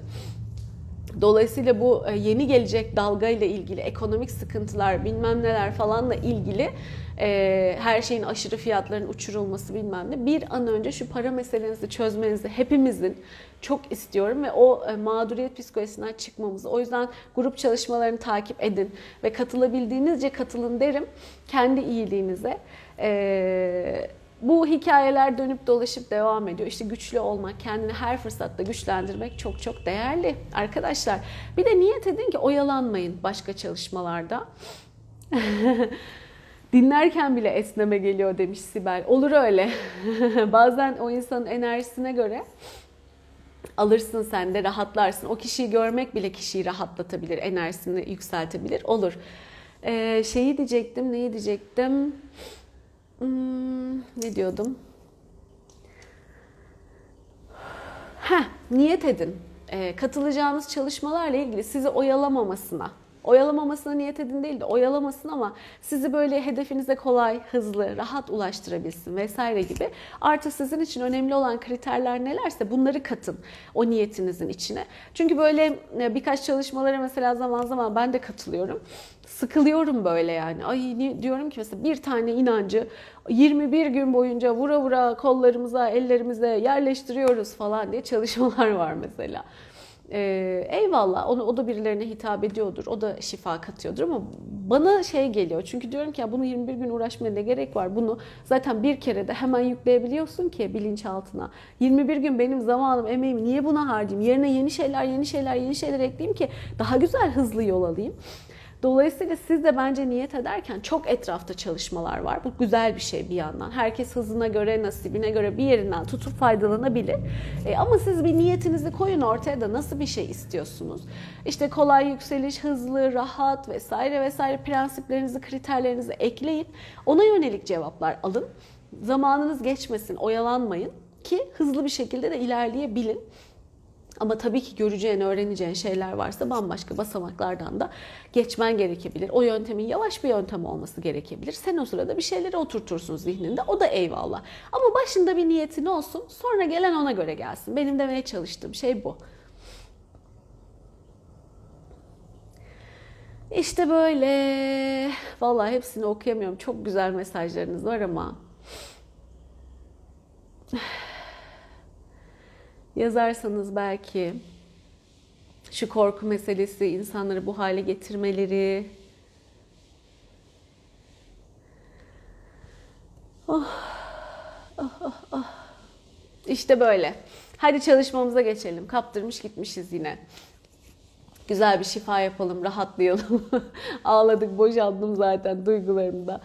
Dolayısıyla bu e, yeni gelecek dalga ile ilgili ekonomik sıkıntılar bilmem neler falanla ilgili e, her şeyin aşırı fiyatların uçurulması bilmem ne bir an önce şu para meselenizi çözmenizi hepimizin çok istiyorum ve o e, mağduriyet psikolojisinden çıkmamızı. O yüzden grup çalışmalarını takip edin ve katılabildiğinizce katılın derim kendi iyiliğinize. Eee bu hikayeler dönüp dolaşıp devam ediyor. İşte güçlü olmak, kendini her fırsatta güçlendirmek çok çok değerli arkadaşlar. Bir de niyet edin ki oyalanmayın başka çalışmalarda. Dinlerken bile esneme geliyor demiş Sibel. Olur öyle. Bazen o insanın enerjisine göre alırsın sen de rahatlarsın. O kişiyi görmek bile kişiyi rahatlatabilir, enerjisini yükseltebilir. Olur. Ee, şeyi diyecektim, neyi diyecektim? Hmm, ne diyordum? Heh, niyet edin. Ee, katılacağınız çalışmalarla ilgili sizi oyalamamasına, oyalamamasına niyet edin değil de oyalamasın ama sizi böyle hedefinize kolay, hızlı, rahat ulaştırabilsin vesaire gibi. Artı sizin için önemli olan kriterler nelerse bunları katın o niyetinizin içine. Çünkü böyle e, birkaç çalışmalara mesela zaman zaman ben de katılıyorum sıkılıyorum böyle yani. Ay diyorum ki mesela bir tane inancı 21 gün boyunca vura vura kollarımıza, ellerimize yerleştiriyoruz falan diye çalışmalar var mesela. Ee, eyvallah onu o da birilerine hitap ediyordur. O da şifa katıyordur ama bana şey geliyor. Çünkü diyorum ki ya bunu 21 gün uğraşmaya ne gerek var? Bunu zaten bir kere de hemen yükleyebiliyorsun ki bilinçaltına. 21 gün benim zamanım, emeğim niye buna harcayayım? Yerine yeni şeyler, yeni şeyler, yeni şeyler ekleyeyim ki daha güzel hızlı yol alayım. Dolayısıyla siz de bence niyet ederken çok etrafta çalışmalar var. Bu güzel bir şey bir yandan. Herkes hızına göre, nasibine göre bir yerinden tutup faydalanabilir. E, ama siz bir niyetinizi koyun ortaya da nasıl bir şey istiyorsunuz? İşte kolay yükseliş, hızlı, rahat vesaire vesaire prensiplerinizi, kriterlerinizi ekleyin. Ona yönelik cevaplar alın. Zamanınız geçmesin, oyalanmayın ki hızlı bir şekilde de ilerleyebilin. Ama tabii ki göreceğin, öğreneceğin şeyler varsa bambaşka basamaklardan da geçmen gerekebilir. O yöntemin yavaş bir yöntem olması gerekebilir. Sen o sırada bir şeyleri oturtursun zihninde. O da eyvallah. Ama başında bir niyetin olsun. Sonra gelen ona göre gelsin. Benim demeye çalıştığım şey bu. İşte böyle. Vallahi hepsini okuyamıyorum. Çok güzel mesajlarınız var ama yazarsanız belki şu korku meselesi, insanları bu hale getirmeleri. Oh, oh, oh, oh. İşte böyle. Hadi çalışmamıza geçelim. Kaptırmış gitmişiz yine. Güzel bir şifa yapalım, rahatlayalım. Ağladık, boşalttım zaten duygularımı da,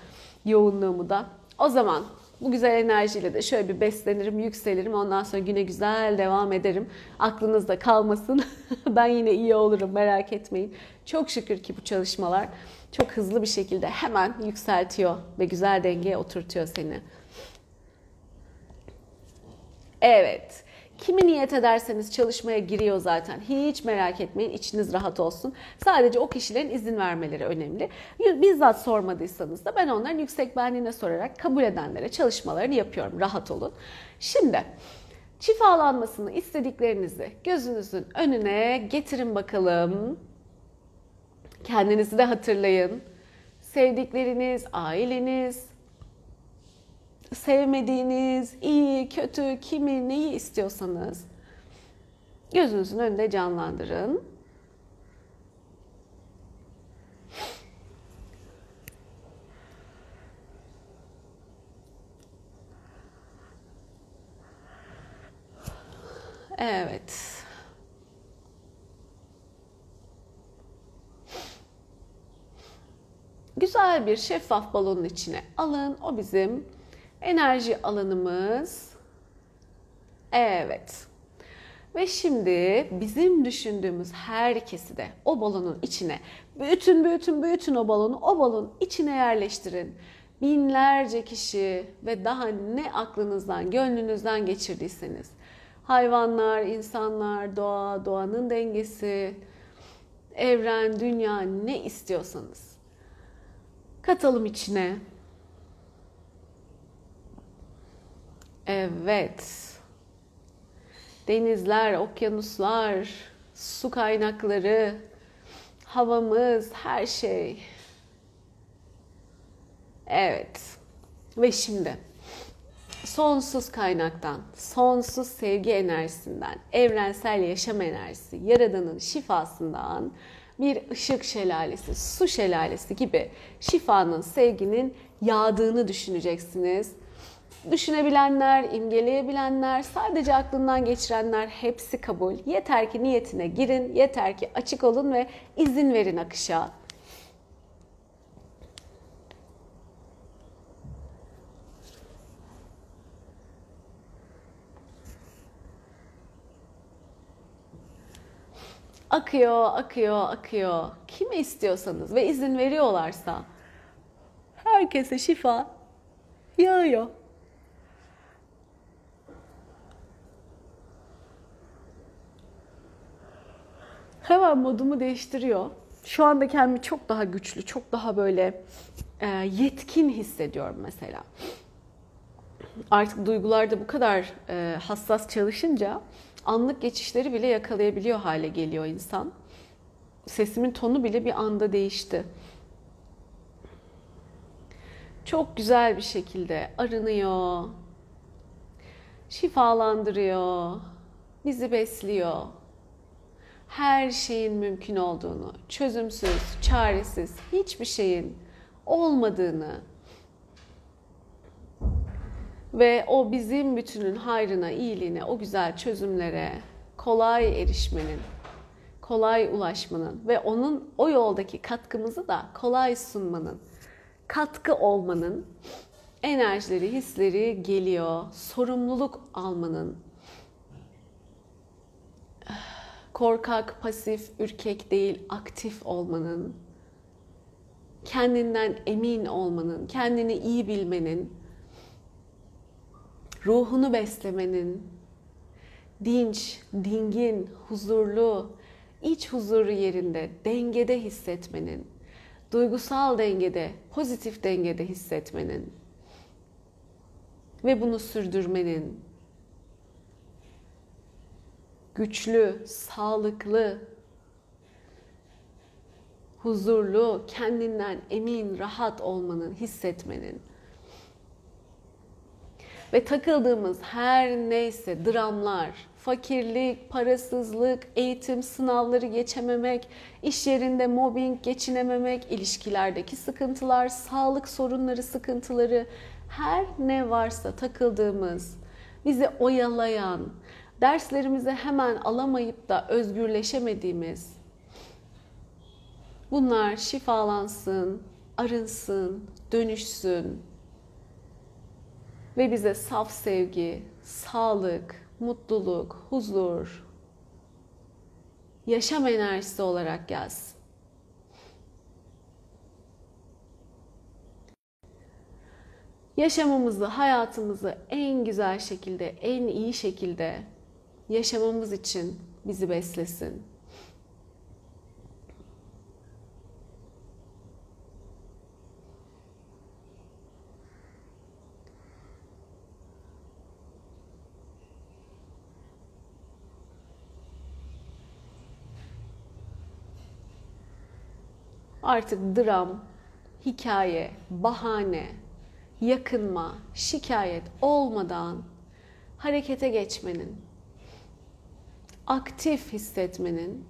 yoğunluğumu da. O zaman bu güzel enerjiyle de şöyle bir beslenirim, yükselirim. Ondan sonra güne güzel devam ederim. Aklınızda kalmasın. ben yine iyi olurum merak etmeyin. Çok şükür ki bu çalışmalar çok hızlı bir şekilde hemen yükseltiyor ve güzel dengeye oturtuyor seni. Evet. Kimi niyet ederseniz çalışmaya giriyor zaten. Hiç merak etmeyin içiniz rahat olsun. Sadece o kişilerin izin vermeleri önemli. Bizzat sormadıysanız da ben onların yüksek benliğine sorarak kabul edenlere çalışmalarını yapıyorum. Rahat olun. Şimdi şifalanmasını istediklerinizi gözünüzün önüne getirin bakalım. Kendinizi de hatırlayın. Sevdikleriniz, aileniz, sevmediğiniz, iyi, kötü, kimi, neyi istiyorsanız gözünüzün önünde canlandırın. Evet. Güzel bir şeffaf balonun içine alın. O bizim enerji alanımız. Evet. Ve şimdi bizim düşündüğümüz herkesi de o balonun içine bütün bütün bütün o balonu o balonun içine yerleştirin. Binlerce kişi ve daha ne aklınızdan, gönlünüzden geçirdiyseniz. Hayvanlar, insanlar, doğa, doğanın dengesi, evren, dünya ne istiyorsanız. Katalım içine. Evet denizler, okyanuslar, su kaynakları, havamız, her şey. Evet. Ve şimdi sonsuz kaynaktan, sonsuz sevgi enerjisinden, evrensel yaşam enerjisi, yaradanın şifasından bir ışık şelalesi, su şelalesi gibi şifanın, sevginin yağdığını düşüneceksiniz Düşünebilenler, imgeleyebilenler, sadece aklından geçirenler hepsi kabul. Yeter ki niyetine girin, yeter ki açık olun ve izin verin akışa. akıyor, akıyor, akıyor. Kimi istiyorsanız ve izin veriyorlarsa herkese şifa yağıyor. Hemen modumu değiştiriyor. Şu anda kendimi çok daha güçlü, çok daha böyle e, yetkin hissediyorum mesela. Artık duygularda bu kadar e, hassas çalışınca anlık geçişleri bile yakalayabiliyor hale geliyor insan. Sesimin tonu bile bir anda değişti. Çok güzel bir şekilde arınıyor, şifalandırıyor, bizi besliyor her şeyin mümkün olduğunu, çözümsüz, çaresiz hiçbir şeyin olmadığını ve o bizim bütünün hayrına, iyiliğine, o güzel çözümlere kolay erişmenin, kolay ulaşmanın ve onun o yoldaki katkımızı da kolay sunmanın, katkı olmanın enerjileri, hisleri geliyor. Sorumluluk almanın, korkak, pasif, ürkek değil, aktif olmanın, kendinden emin olmanın, kendini iyi bilmenin, ruhunu beslemenin, dinç, dingin, huzurlu, iç huzuru yerinde, dengede hissetmenin, duygusal dengede, pozitif dengede hissetmenin ve bunu sürdürmenin güçlü, sağlıklı, huzurlu, kendinden emin, rahat olmanın, hissetmenin. Ve takıldığımız her neyse dramlar, fakirlik, parasızlık, eğitim sınavları geçememek, iş yerinde mobbing, geçinememek, ilişkilerdeki sıkıntılar, sağlık sorunları, sıkıntıları, her ne varsa takıldığımız, bizi oyalayan, derslerimizi hemen alamayıp da özgürleşemediğimiz bunlar şifalansın, arınsın, dönüşsün ve bize saf sevgi, sağlık, mutluluk, huzur, yaşam enerjisi olarak gelsin. Yaşamımızı, hayatımızı en güzel şekilde, en iyi şekilde yaşamamız için bizi beslesin. Artık dram, hikaye, bahane, yakınma, şikayet olmadan harekete geçmenin aktif hissetmenin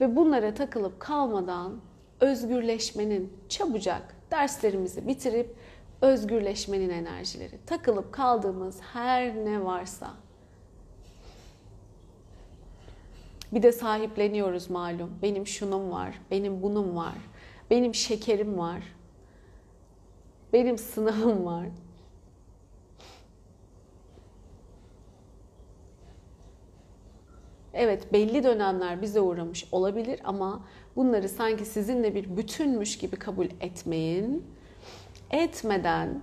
ve bunlara takılıp kalmadan özgürleşmenin çabucak derslerimizi bitirip özgürleşmenin enerjileri. Takılıp kaldığımız her ne varsa Bir de sahipleniyoruz malum. Benim şunum var, benim bunum var, benim şekerim var, benim sınavım var. Evet belli dönemler bize uğramış olabilir ama bunları sanki sizinle bir bütünmüş gibi kabul etmeyin. Etmeden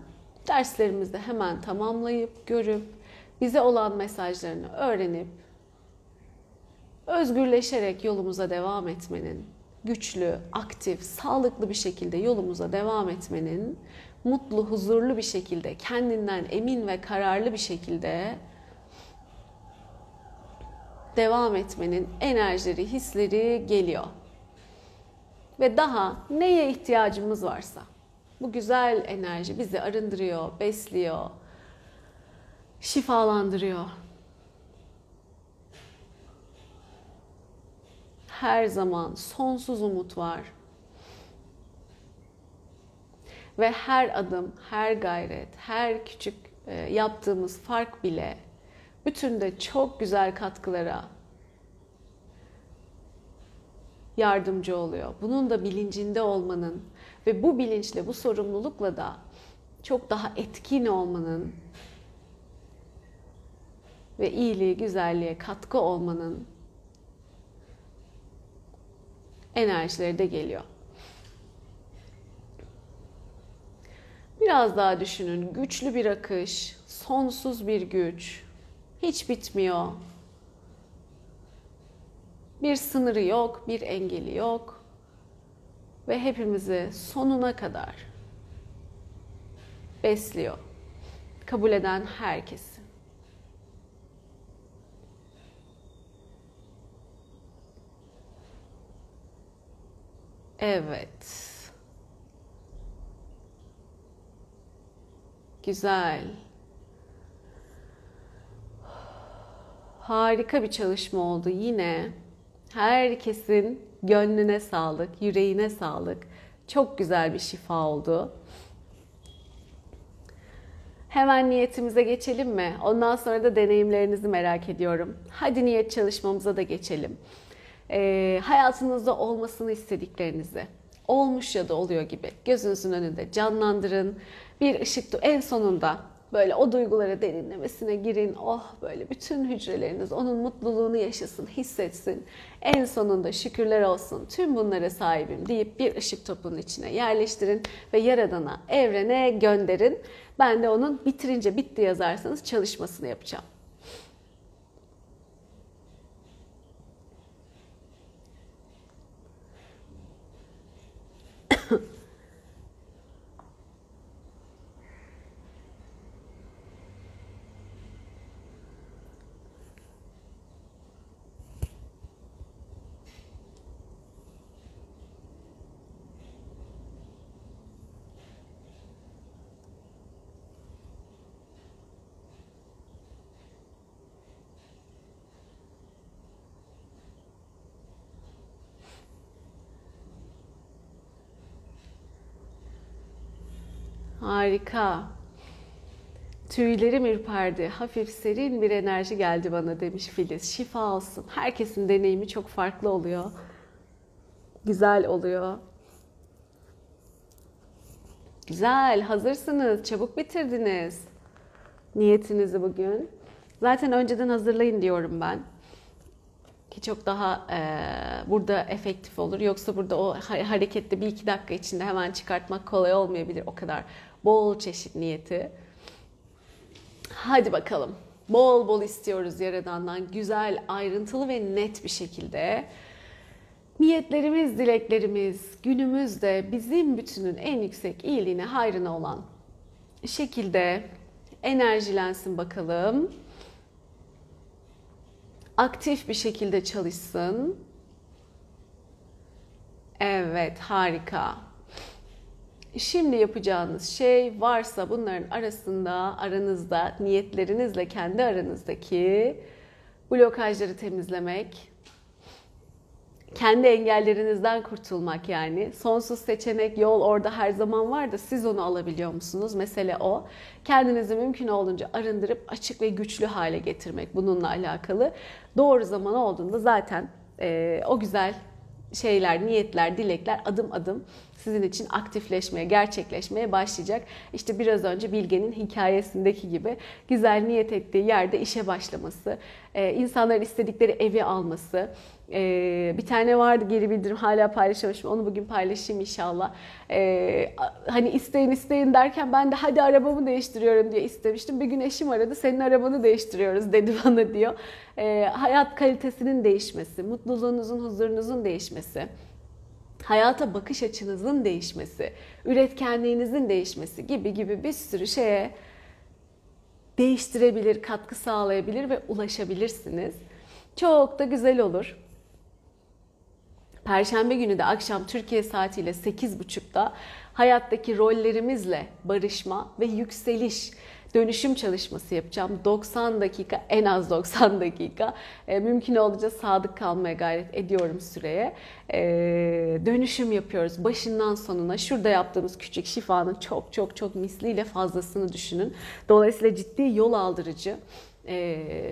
derslerimizde hemen tamamlayıp, görüp, bize olan mesajlarını öğrenip, özgürleşerek yolumuza devam etmenin, güçlü, aktif, sağlıklı bir şekilde yolumuza devam etmenin, mutlu, huzurlu bir şekilde, kendinden emin ve kararlı bir şekilde devam etmenin enerjileri, hisleri geliyor. Ve daha neye ihtiyacımız varsa bu güzel enerji bizi arındırıyor, besliyor, şifalandırıyor. Her zaman sonsuz umut var. Ve her adım, her gayret, her küçük e, yaptığımız fark bile bütün de çok güzel katkılara yardımcı oluyor. Bunun da bilincinde olmanın ve bu bilinçle, bu sorumlulukla da çok daha etkin olmanın ve iyiliği, güzelliğe katkı olmanın enerjileri de geliyor. Biraz daha düşünün. Güçlü bir akış, sonsuz bir güç. Hiç bitmiyor. Bir sınırı yok, bir engeli yok. Ve hepimizi sonuna kadar besliyor. Kabul eden herkesi. Evet. Güzel. Harika bir çalışma oldu yine. Herkesin gönlüne sağlık, yüreğine sağlık. Çok güzel bir şifa oldu. Hemen niyetimize geçelim mi? Ondan sonra da deneyimlerinizi merak ediyorum. Hadi niyet çalışmamıza da geçelim. Ee, hayatınızda olmasını istediklerinizi, olmuş ya da oluyor gibi gözünüzün önünde canlandırın. Bir ışık en sonunda Böyle o duygulara derinlemesine girin. Oh böyle bütün hücreleriniz onun mutluluğunu yaşasın, hissetsin. En sonunda şükürler olsun tüm bunlara sahibim deyip bir ışık topunun içine yerleştirin ve Yaradan'a, evrene gönderin. Ben de onun bitirince bitti yazarsanız çalışmasını yapacağım. Harika. Tüylerim ürperdi. Hafif serin bir enerji geldi bana demiş Filiz. Şifa olsun. Herkesin deneyimi çok farklı oluyor. Güzel oluyor. Güzel, hazırsınız. Çabuk bitirdiniz niyetinizi bugün. Zaten önceden hazırlayın diyorum ben ki çok daha e, burada efektif olur. Yoksa burada o hareketli bir iki dakika içinde hemen çıkartmak kolay olmayabilir. O kadar bol çeşit niyeti. Hadi bakalım. Bol bol istiyoruz Yaradan'dan. Güzel, ayrıntılı ve net bir şekilde. Niyetlerimiz, dileklerimiz günümüzde bizim bütünün en yüksek iyiliğine, hayrına olan şekilde enerjilensin bakalım aktif bir şekilde çalışsın. Evet, harika. Şimdi yapacağınız şey varsa bunların arasında, aranızda, niyetlerinizle kendi aranızdaki blokajları temizlemek, kendi engellerinizden kurtulmak yani. Sonsuz seçenek, yol orada her zaman var da siz onu alabiliyor musunuz? Mesele o. Kendinizi mümkün olduğunca arındırıp açık ve güçlü hale getirmek bununla alakalı. Doğru zaman olduğunda zaten e, o güzel şeyler, niyetler, dilekler adım adım sizin için aktifleşmeye, gerçekleşmeye başlayacak. İşte biraz önce Bilge'nin hikayesindeki gibi güzel niyet ettiği yerde işe başlaması, e, insanların istedikleri evi alması, ee, bir tane vardı geri bildirim hala paylaşamamışım. Onu bugün paylaşayım inşallah. Ee, hani isteyin isteyin derken ben de hadi arabamı değiştiriyorum diye istemiştim. Bir gün eşim aradı senin arabanı değiştiriyoruz dedi bana diyor. Ee, hayat kalitesinin değişmesi, mutluluğunuzun, huzurunuzun değişmesi hayata bakış açınızın değişmesi, üretkenliğinizin değişmesi gibi gibi bir sürü şeye değiştirebilir, katkı sağlayabilir ve ulaşabilirsiniz. Çok da güzel olur. Perşembe günü de akşam Türkiye saatiyle 8.30'da hayattaki rollerimizle barışma ve yükseliş dönüşüm çalışması yapacağım. 90 dakika, en az 90 dakika. E, mümkün olduğunca sadık kalmaya gayret ediyorum süreye. E, dönüşüm yapıyoruz başından sonuna. Şurada yaptığımız küçük şifanın çok çok çok misliyle fazlasını düşünün. Dolayısıyla ciddi yol aldırıcı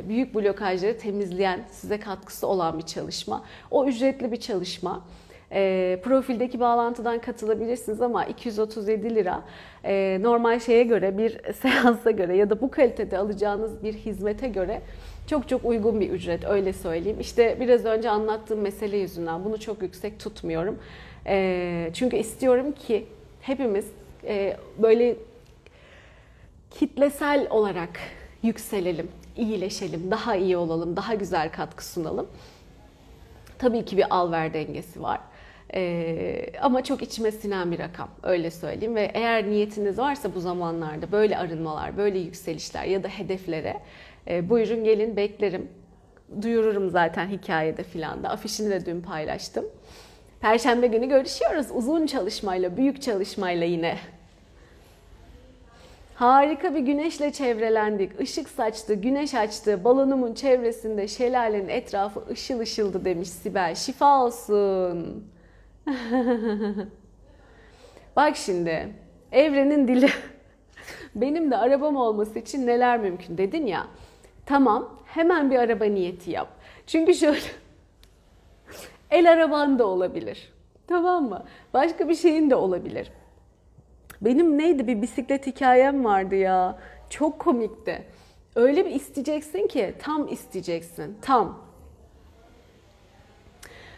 büyük blokajları temizleyen, size katkısı olan bir çalışma. O ücretli bir çalışma. E, profildeki bağlantıdan katılabilirsiniz ama 237 lira e, normal şeye göre bir seansa göre ya da bu kalitede alacağınız bir hizmete göre çok çok uygun bir ücret öyle söyleyeyim. İşte biraz önce anlattığım mesele yüzünden bunu çok yüksek tutmuyorum. çünkü istiyorum ki hepimiz böyle kitlesel olarak yükselelim iyileşelim, daha iyi olalım, daha güzel katkı sunalım. Tabii ki bir al-ver dengesi var. Ee, ama çok içime sinen bir rakam öyle söyleyeyim ve eğer niyetiniz varsa bu zamanlarda böyle arınmalar, böyle yükselişler ya da hedeflere e, buyurun gelin beklerim. Duyururum zaten hikayede filan da afişini de dün paylaştım. Perşembe günü görüşüyoruz uzun çalışmayla, büyük çalışmayla yine Harika bir güneşle çevrelendik. Işık saçtı, güneş açtı. Balonumun çevresinde şelalenin etrafı ışıl ışıldı demiş Sibel. Şifa olsun. Bak şimdi evrenin dili. Benim de arabam olması için neler mümkün dedin ya. Tamam hemen bir araba niyeti yap. Çünkü şöyle el araban da olabilir. Tamam mı? Başka bir şeyin de olabilir. Benim neydi bir bisiklet hikayem vardı ya. Çok komikti. Öyle bir isteyeceksin ki tam isteyeceksin. Tam.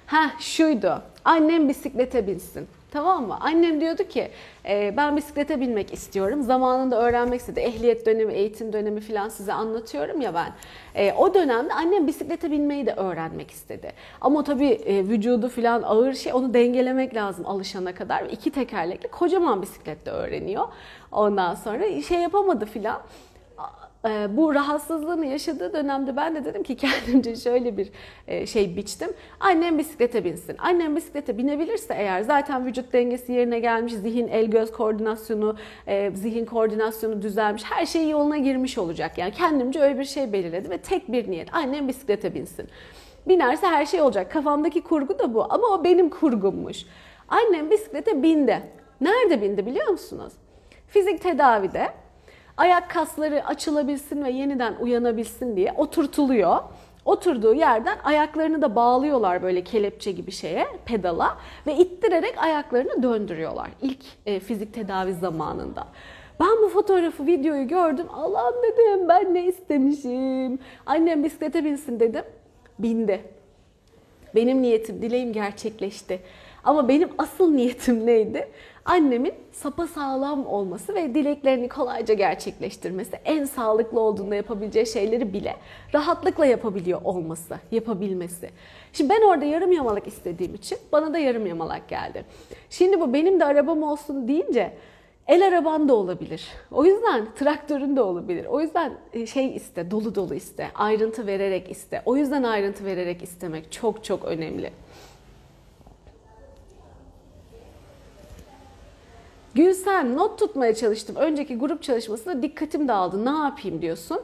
Ha şuydu. Annem bisiklete binsin. Tamam mı? Annem diyordu ki e, ben bisiklete binmek istiyorum. Zamanında öğrenmek istedi. Ehliyet dönemi, eğitim dönemi falan size anlatıyorum ya ben. E, o dönemde annem bisiklete binmeyi de öğrenmek istedi. Ama tabii e, vücudu falan ağır şey onu dengelemek lazım alışana kadar. İki tekerlekli kocaman bisiklette öğreniyor. Ondan sonra şey yapamadı filan. Ee, bu rahatsızlığını yaşadığı dönemde ben de dedim ki kendimce şöyle bir e, şey biçtim. Annem bisiklete binsin. Annem bisiklete binebilirse eğer zaten vücut dengesi yerine gelmiş, zihin el göz koordinasyonu, e, zihin koordinasyonu düzelmiş, her şey yoluna girmiş olacak. Yani kendimce öyle bir şey belirledim ve tek bir niyet. Annem bisiklete binsin. Binerse her şey olacak. Kafamdaki kurgu da bu ama o benim kurgummuş. Annem bisiklete bindi. Nerede bindi biliyor musunuz? Fizik tedavide ayak kasları açılabilsin ve yeniden uyanabilsin diye oturtuluyor. Oturduğu yerden ayaklarını da bağlıyorlar böyle kelepçe gibi şeye, pedala ve ittirerek ayaklarını döndürüyorlar ilk e, fizik tedavi zamanında. Ben bu fotoğrafı, videoyu gördüm. Allah'ım dedim ben ne istemişim. Annem bisiklete binsin dedim. Bindi. Benim niyetim, dileğim gerçekleşti. Ama benim asıl niyetim neydi? annemin sapa sağlam olması ve dileklerini kolayca gerçekleştirmesi, en sağlıklı olduğunda yapabileceği şeyleri bile rahatlıkla yapabiliyor olması, yapabilmesi. Şimdi ben orada yarım yamalak istediğim için bana da yarım yamalak geldi. Şimdi bu benim de arabam olsun deyince El araban da olabilir. O yüzden traktörün de olabilir. O yüzden e, şey iste, dolu dolu iste, ayrıntı vererek iste. O yüzden ayrıntı vererek istemek çok çok önemli. Gülsen not tutmaya çalıştım. Önceki grup çalışmasında dikkatim dağıldı. Ne yapayım diyorsun.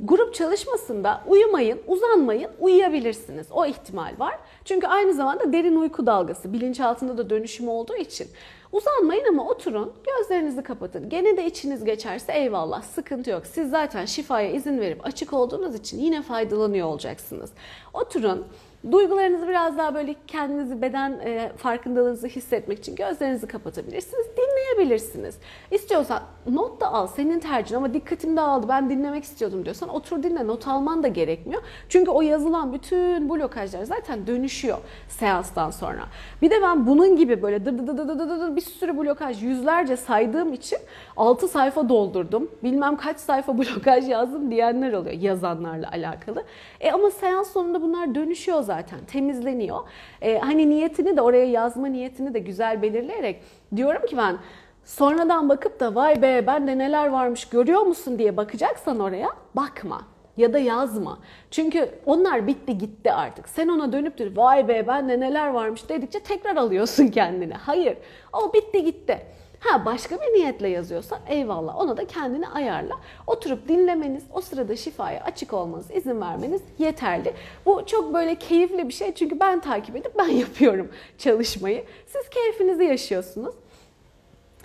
Grup çalışmasında uyumayın, uzanmayın, uyuyabilirsiniz. O ihtimal var. Çünkü aynı zamanda derin uyku dalgası, bilinçaltında da dönüşüm olduğu için. Uzanmayın ama oturun, gözlerinizi kapatın. Gene de içiniz geçerse eyvallah, sıkıntı yok. Siz zaten şifaya izin verip açık olduğunuz için yine faydalanıyor olacaksınız. Oturun, Duygularınızı biraz daha böyle kendinizi beden e, farkındalığınızı hissetmek için gözlerinizi kapatabilirsiniz. Dinleyebilirsiniz. İstiyorsan not da al senin tercihin ama dikkatim dağıldı ben dinlemek istiyordum diyorsan otur dinle not alman da gerekmiyor. Çünkü o yazılan bütün blokajlar zaten dönüşüyor seanstan sonra. Bir de ben bunun gibi böyle dır dır dır dır dır bir sürü blokaj yüzlerce saydığım için 6 sayfa doldurdum. Bilmem kaç sayfa blokaj yazdım diyenler oluyor yazanlarla alakalı. E ama seans sonunda bunlar dönüşüyor zaten. Temizleniyor. E, hani niyetini de oraya yazma niyetini de güzel belirleyerek diyorum ki ben sonradan bakıp da vay be bende neler varmış görüyor musun diye bakacaksan oraya bakma ya da yazma. Çünkü onlar bitti gitti artık. Sen ona dönüp de vay be bende neler varmış dedikçe tekrar alıyorsun kendini. Hayır o bitti gitti. Ha başka bir niyetle yazıyorsan eyvallah ona da kendini ayarla. Oturup dinlemeniz, o sırada şifaya açık olmanız, izin vermeniz yeterli. Bu çok böyle keyifli bir şey çünkü ben takip edip ben yapıyorum çalışmayı. Siz keyfinizi yaşıyorsunuz.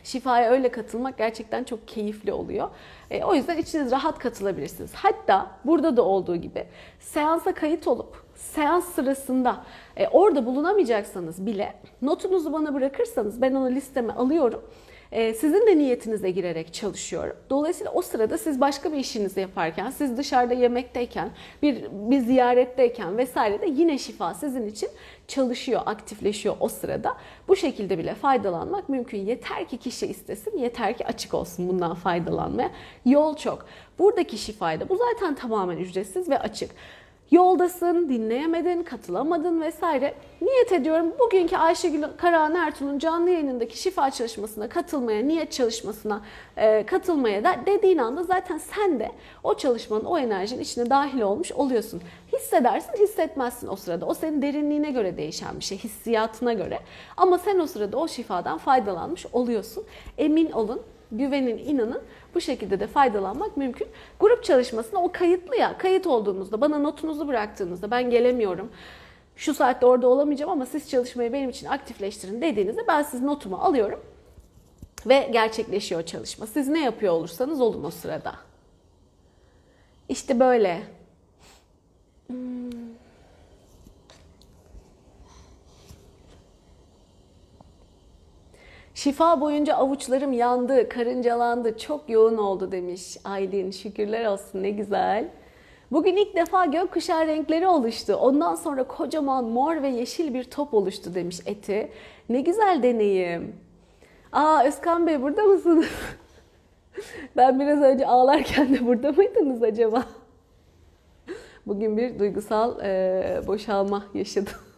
Şifaya öyle katılmak gerçekten çok keyifli oluyor. E, o yüzden içiniz rahat katılabilirsiniz. Hatta burada da olduğu gibi seansa kayıt olup seans sırasında e, orada bulunamayacaksanız bile notunuzu bana bırakırsanız ben onu listeme alıyorum. E, sizin de niyetinize girerek çalışıyorum. Dolayısıyla o sırada siz başka bir işinizi yaparken, siz dışarıda yemekteyken, bir, bir ziyaretteyken vesaire de yine şifa sizin için çalışıyor, aktifleşiyor o sırada. Bu şekilde bile faydalanmak mümkün. Yeter ki kişi istesin, yeter ki açık olsun bundan faydalanmaya. Yol çok. Buradaki şifayda bu zaten tamamen ücretsiz ve açık. Yoldasın, dinleyemedin, katılamadın vesaire. Niyet ediyorum bugünkü Ayşegül Karahan Ertuğrul'un canlı yayınındaki şifa çalışmasına katılmaya, niyet çalışmasına e, katılmaya da dediğin anda zaten sen de o çalışmanın, o enerjinin içine dahil olmuş oluyorsun. Hissedersin, hissetmezsin o sırada. O senin derinliğine göre değişen bir şey, hissiyatına göre. Ama sen o sırada o şifadan faydalanmış oluyorsun. Emin olun güvenin, inanın bu şekilde de faydalanmak mümkün. Grup çalışmasına o kayıtlı ya, kayıt olduğunuzda, bana notunuzu bıraktığınızda ben gelemiyorum, şu saatte orada olamayacağım ama siz çalışmayı benim için aktifleştirin dediğinizde ben siz notumu alıyorum ve gerçekleşiyor çalışma. Siz ne yapıyor olursanız olun o sırada. İşte böyle. Hmm. Şifa boyunca avuçlarım yandı, karıncalandı, çok yoğun oldu demiş Aylin. Şükürler olsun ne güzel. Bugün ilk defa gökkuşağı renkleri oluştu. Ondan sonra kocaman mor ve yeşil bir top oluştu demiş Eti. Ne güzel deneyim. Aa Özkan Bey burada mısınız? ben biraz önce ağlarken de burada mıydınız acaba? Bugün bir duygusal e, boşalma yaşadım.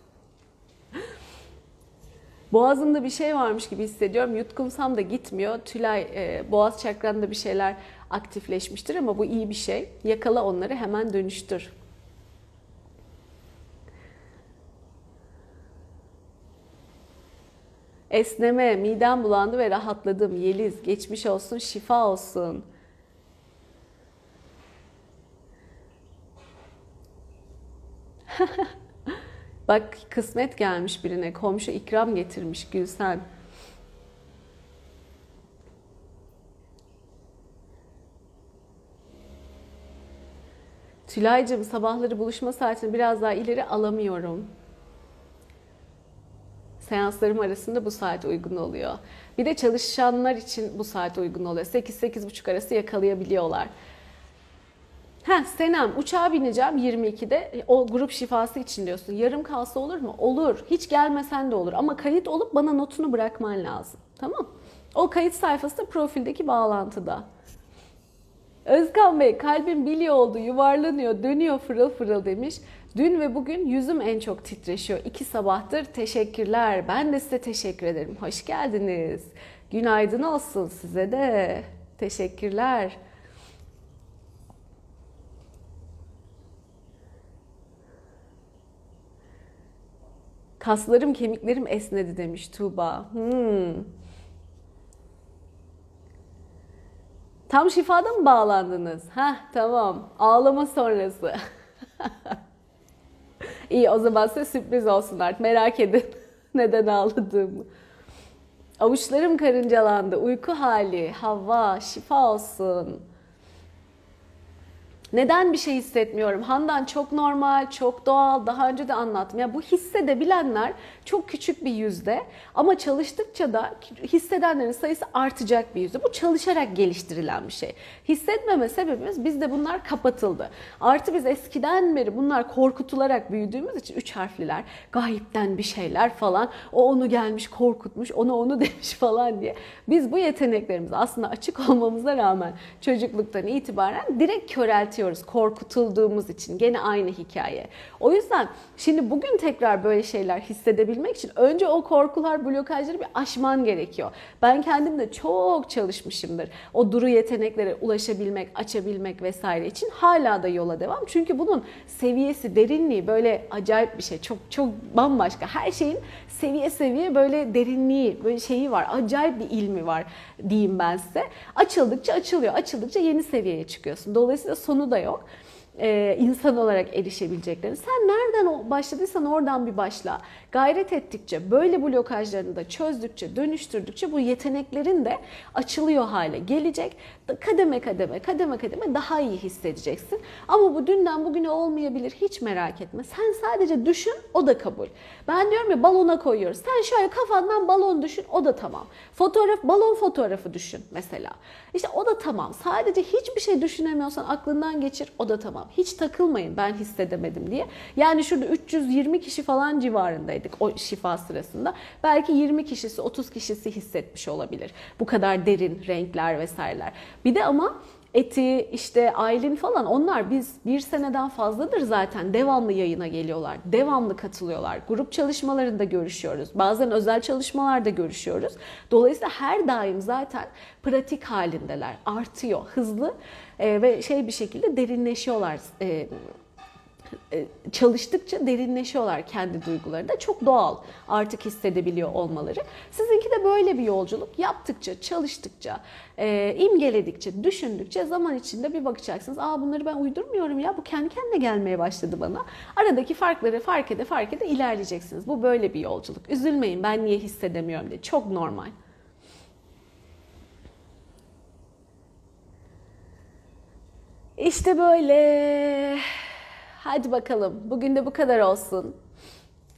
Boğazımda bir şey varmış gibi hissediyorum. Yutkunsam da gitmiyor. Tülay e, boğaz çakranda bir şeyler aktifleşmiştir ama bu iyi bir şey. Yakala onları hemen dönüştür. Esneme, midem bulandı ve rahatladım. Yeliz, geçmiş olsun, şifa olsun. Bak kısmet gelmiş birine. Komşu ikram getirmiş Gülsen. Tülay'cığım sabahları buluşma saatini biraz daha ileri alamıyorum. Seanslarım arasında bu saat uygun oluyor. Bir de çalışanlar için bu saat uygun oluyor. 8-8.30 arası yakalayabiliyorlar. Ha Senem uçağa bineceğim 22'de o grup şifası için diyorsun. Yarım kalsa olur mu? Olur. Hiç gelmesen de olur. Ama kayıt olup bana notunu bırakman lazım. Tamam O kayıt sayfası da profildeki bağlantıda. Özkan Bey kalbim biliyor oldu yuvarlanıyor dönüyor fırıl fırıl demiş. Dün ve bugün yüzüm en çok titreşiyor. İki sabahtır teşekkürler. Ben de size teşekkür ederim. Hoş geldiniz. Günaydın olsun size de. Teşekkürler. Kaslarım, kemiklerim esnedi demiş Tuğba. Hmm. Tam şifada mı bağlandınız? Ha tamam. Ağlama sonrası. İyi o zaman size sürpriz olsun artık. Merak edin neden ağladığımı. Avuçlarım karıncalandı. Uyku hali. Hava. Şifa olsun. Neden bir şey hissetmiyorum? Handan çok normal, çok doğal. Daha önce de anlattım. Ya bu hissedebilenler çok küçük bir yüzde ama çalıştıkça da hissedenlerin sayısı artacak bir yüzde. Bu çalışarak geliştirilen bir şey. Hissetmeme sebebimiz bizde bunlar kapatıldı. Artı biz eskiden beri bunlar korkutularak büyüdüğümüz için üç harfliler, gayipten bir şeyler falan. O onu gelmiş korkutmuş, onu onu demiş falan diye. Biz bu yeteneklerimizi aslında açık olmamıza rağmen çocukluktan itibaren direkt köreltiyoruz korkutulduğumuz için. Gene aynı hikaye. O yüzden şimdi bugün tekrar böyle şeyler hissedebilmek için önce o korkular, blokajları bir aşman gerekiyor. Ben kendim de çok çalışmışımdır. O duru yeteneklere ulaşabilmek, açabilmek vesaire için hala da yola devam. Çünkü bunun seviyesi, derinliği böyle acayip bir şey. Çok çok bambaşka. Her şeyin seviye seviye böyle derinliği, böyle şeyi var. Acayip bir ilmi var diyeyim ben size. Açıldıkça açılıyor. Açıldıkça yeni seviyeye çıkıyorsun. Dolayısıyla sonu da yok e, insan olarak erişebileceklerini. Sen nereden başladıysan oradan bir başla. Gayret ettikçe, böyle blokajlarını da çözdükçe, dönüştürdükçe bu yeteneklerin de açılıyor hale gelecek. Kademe kademe, kademe kademe daha iyi hissedeceksin. Ama bu dünden bugüne olmayabilir. Hiç merak etme. Sen sadece düşün, o da kabul. Ben diyorum ya balona koyuyoruz. Sen şöyle kafandan balon düşün, o da tamam. Fotoğraf, balon fotoğrafı düşün mesela. İşte o da tamam. Sadece hiçbir şey düşünemiyorsan aklından geçir, o da tamam. Hiç takılmayın ben hissedemedim diye. Yani şurada 320 kişi falan civarındaydık o şifa sırasında. Belki 20 kişisi, 30 kişisi hissetmiş olabilir. Bu kadar derin renkler vesaireler. Bir de ama Eti, işte Aylin falan onlar biz bir seneden fazladır zaten devamlı yayına geliyorlar. Devamlı katılıyorlar. Grup çalışmalarında görüşüyoruz. Bazen özel çalışmalarda görüşüyoruz. Dolayısıyla her daim zaten pratik halindeler. Artıyor. Hızlı e, ve şey bir şekilde derinleşiyorlar. E, çalıştıkça derinleşiyorlar kendi duygularında. Çok doğal artık hissedebiliyor olmaları. Sizinki de böyle bir yolculuk. Yaptıkça, çalıştıkça, e, imgeledikçe, düşündükçe zaman içinde bir bakacaksınız. Aa bunları ben uydurmuyorum ya bu kendi kendine gelmeye başladı bana. Aradaki farkları fark ede fark ede ilerleyeceksiniz. Bu böyle bir yolculuk. Üzülmeyin ben niye hissedemiyorum diye. Çok normal. İşte böyle. Hadi bakalım. Bugün de bu kadar olsun.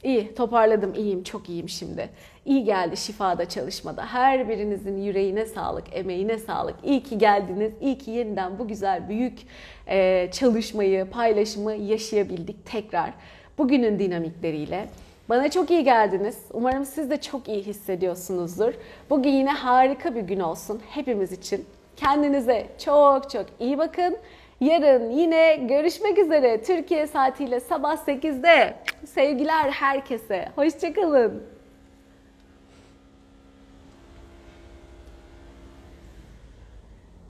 İyi, toparladım. iyiyim, çok iyiyim şimdi. İyi geldi şifada çalışmada. Her birinizin yüreğine sağlık, emeğine sağlık. İyi ki geldiniz. İyi ki yeniden bu güzel, büyük e, çalışmayı, paylaşımı yaşayabildik tekrar. Bugünün dinamikleriyle. Bana çok iyi geldiniz. Umarım siz de çok iyi hissediyorsunuzdur. Bugün yine harika bir gün olsun hepimiz için. Kendinize çok çok iyi bakın. Yarın yine görüşmek üzere Türkiye saatiyle sabah 8'de. Sevgiler herkese. Hoşçakalın.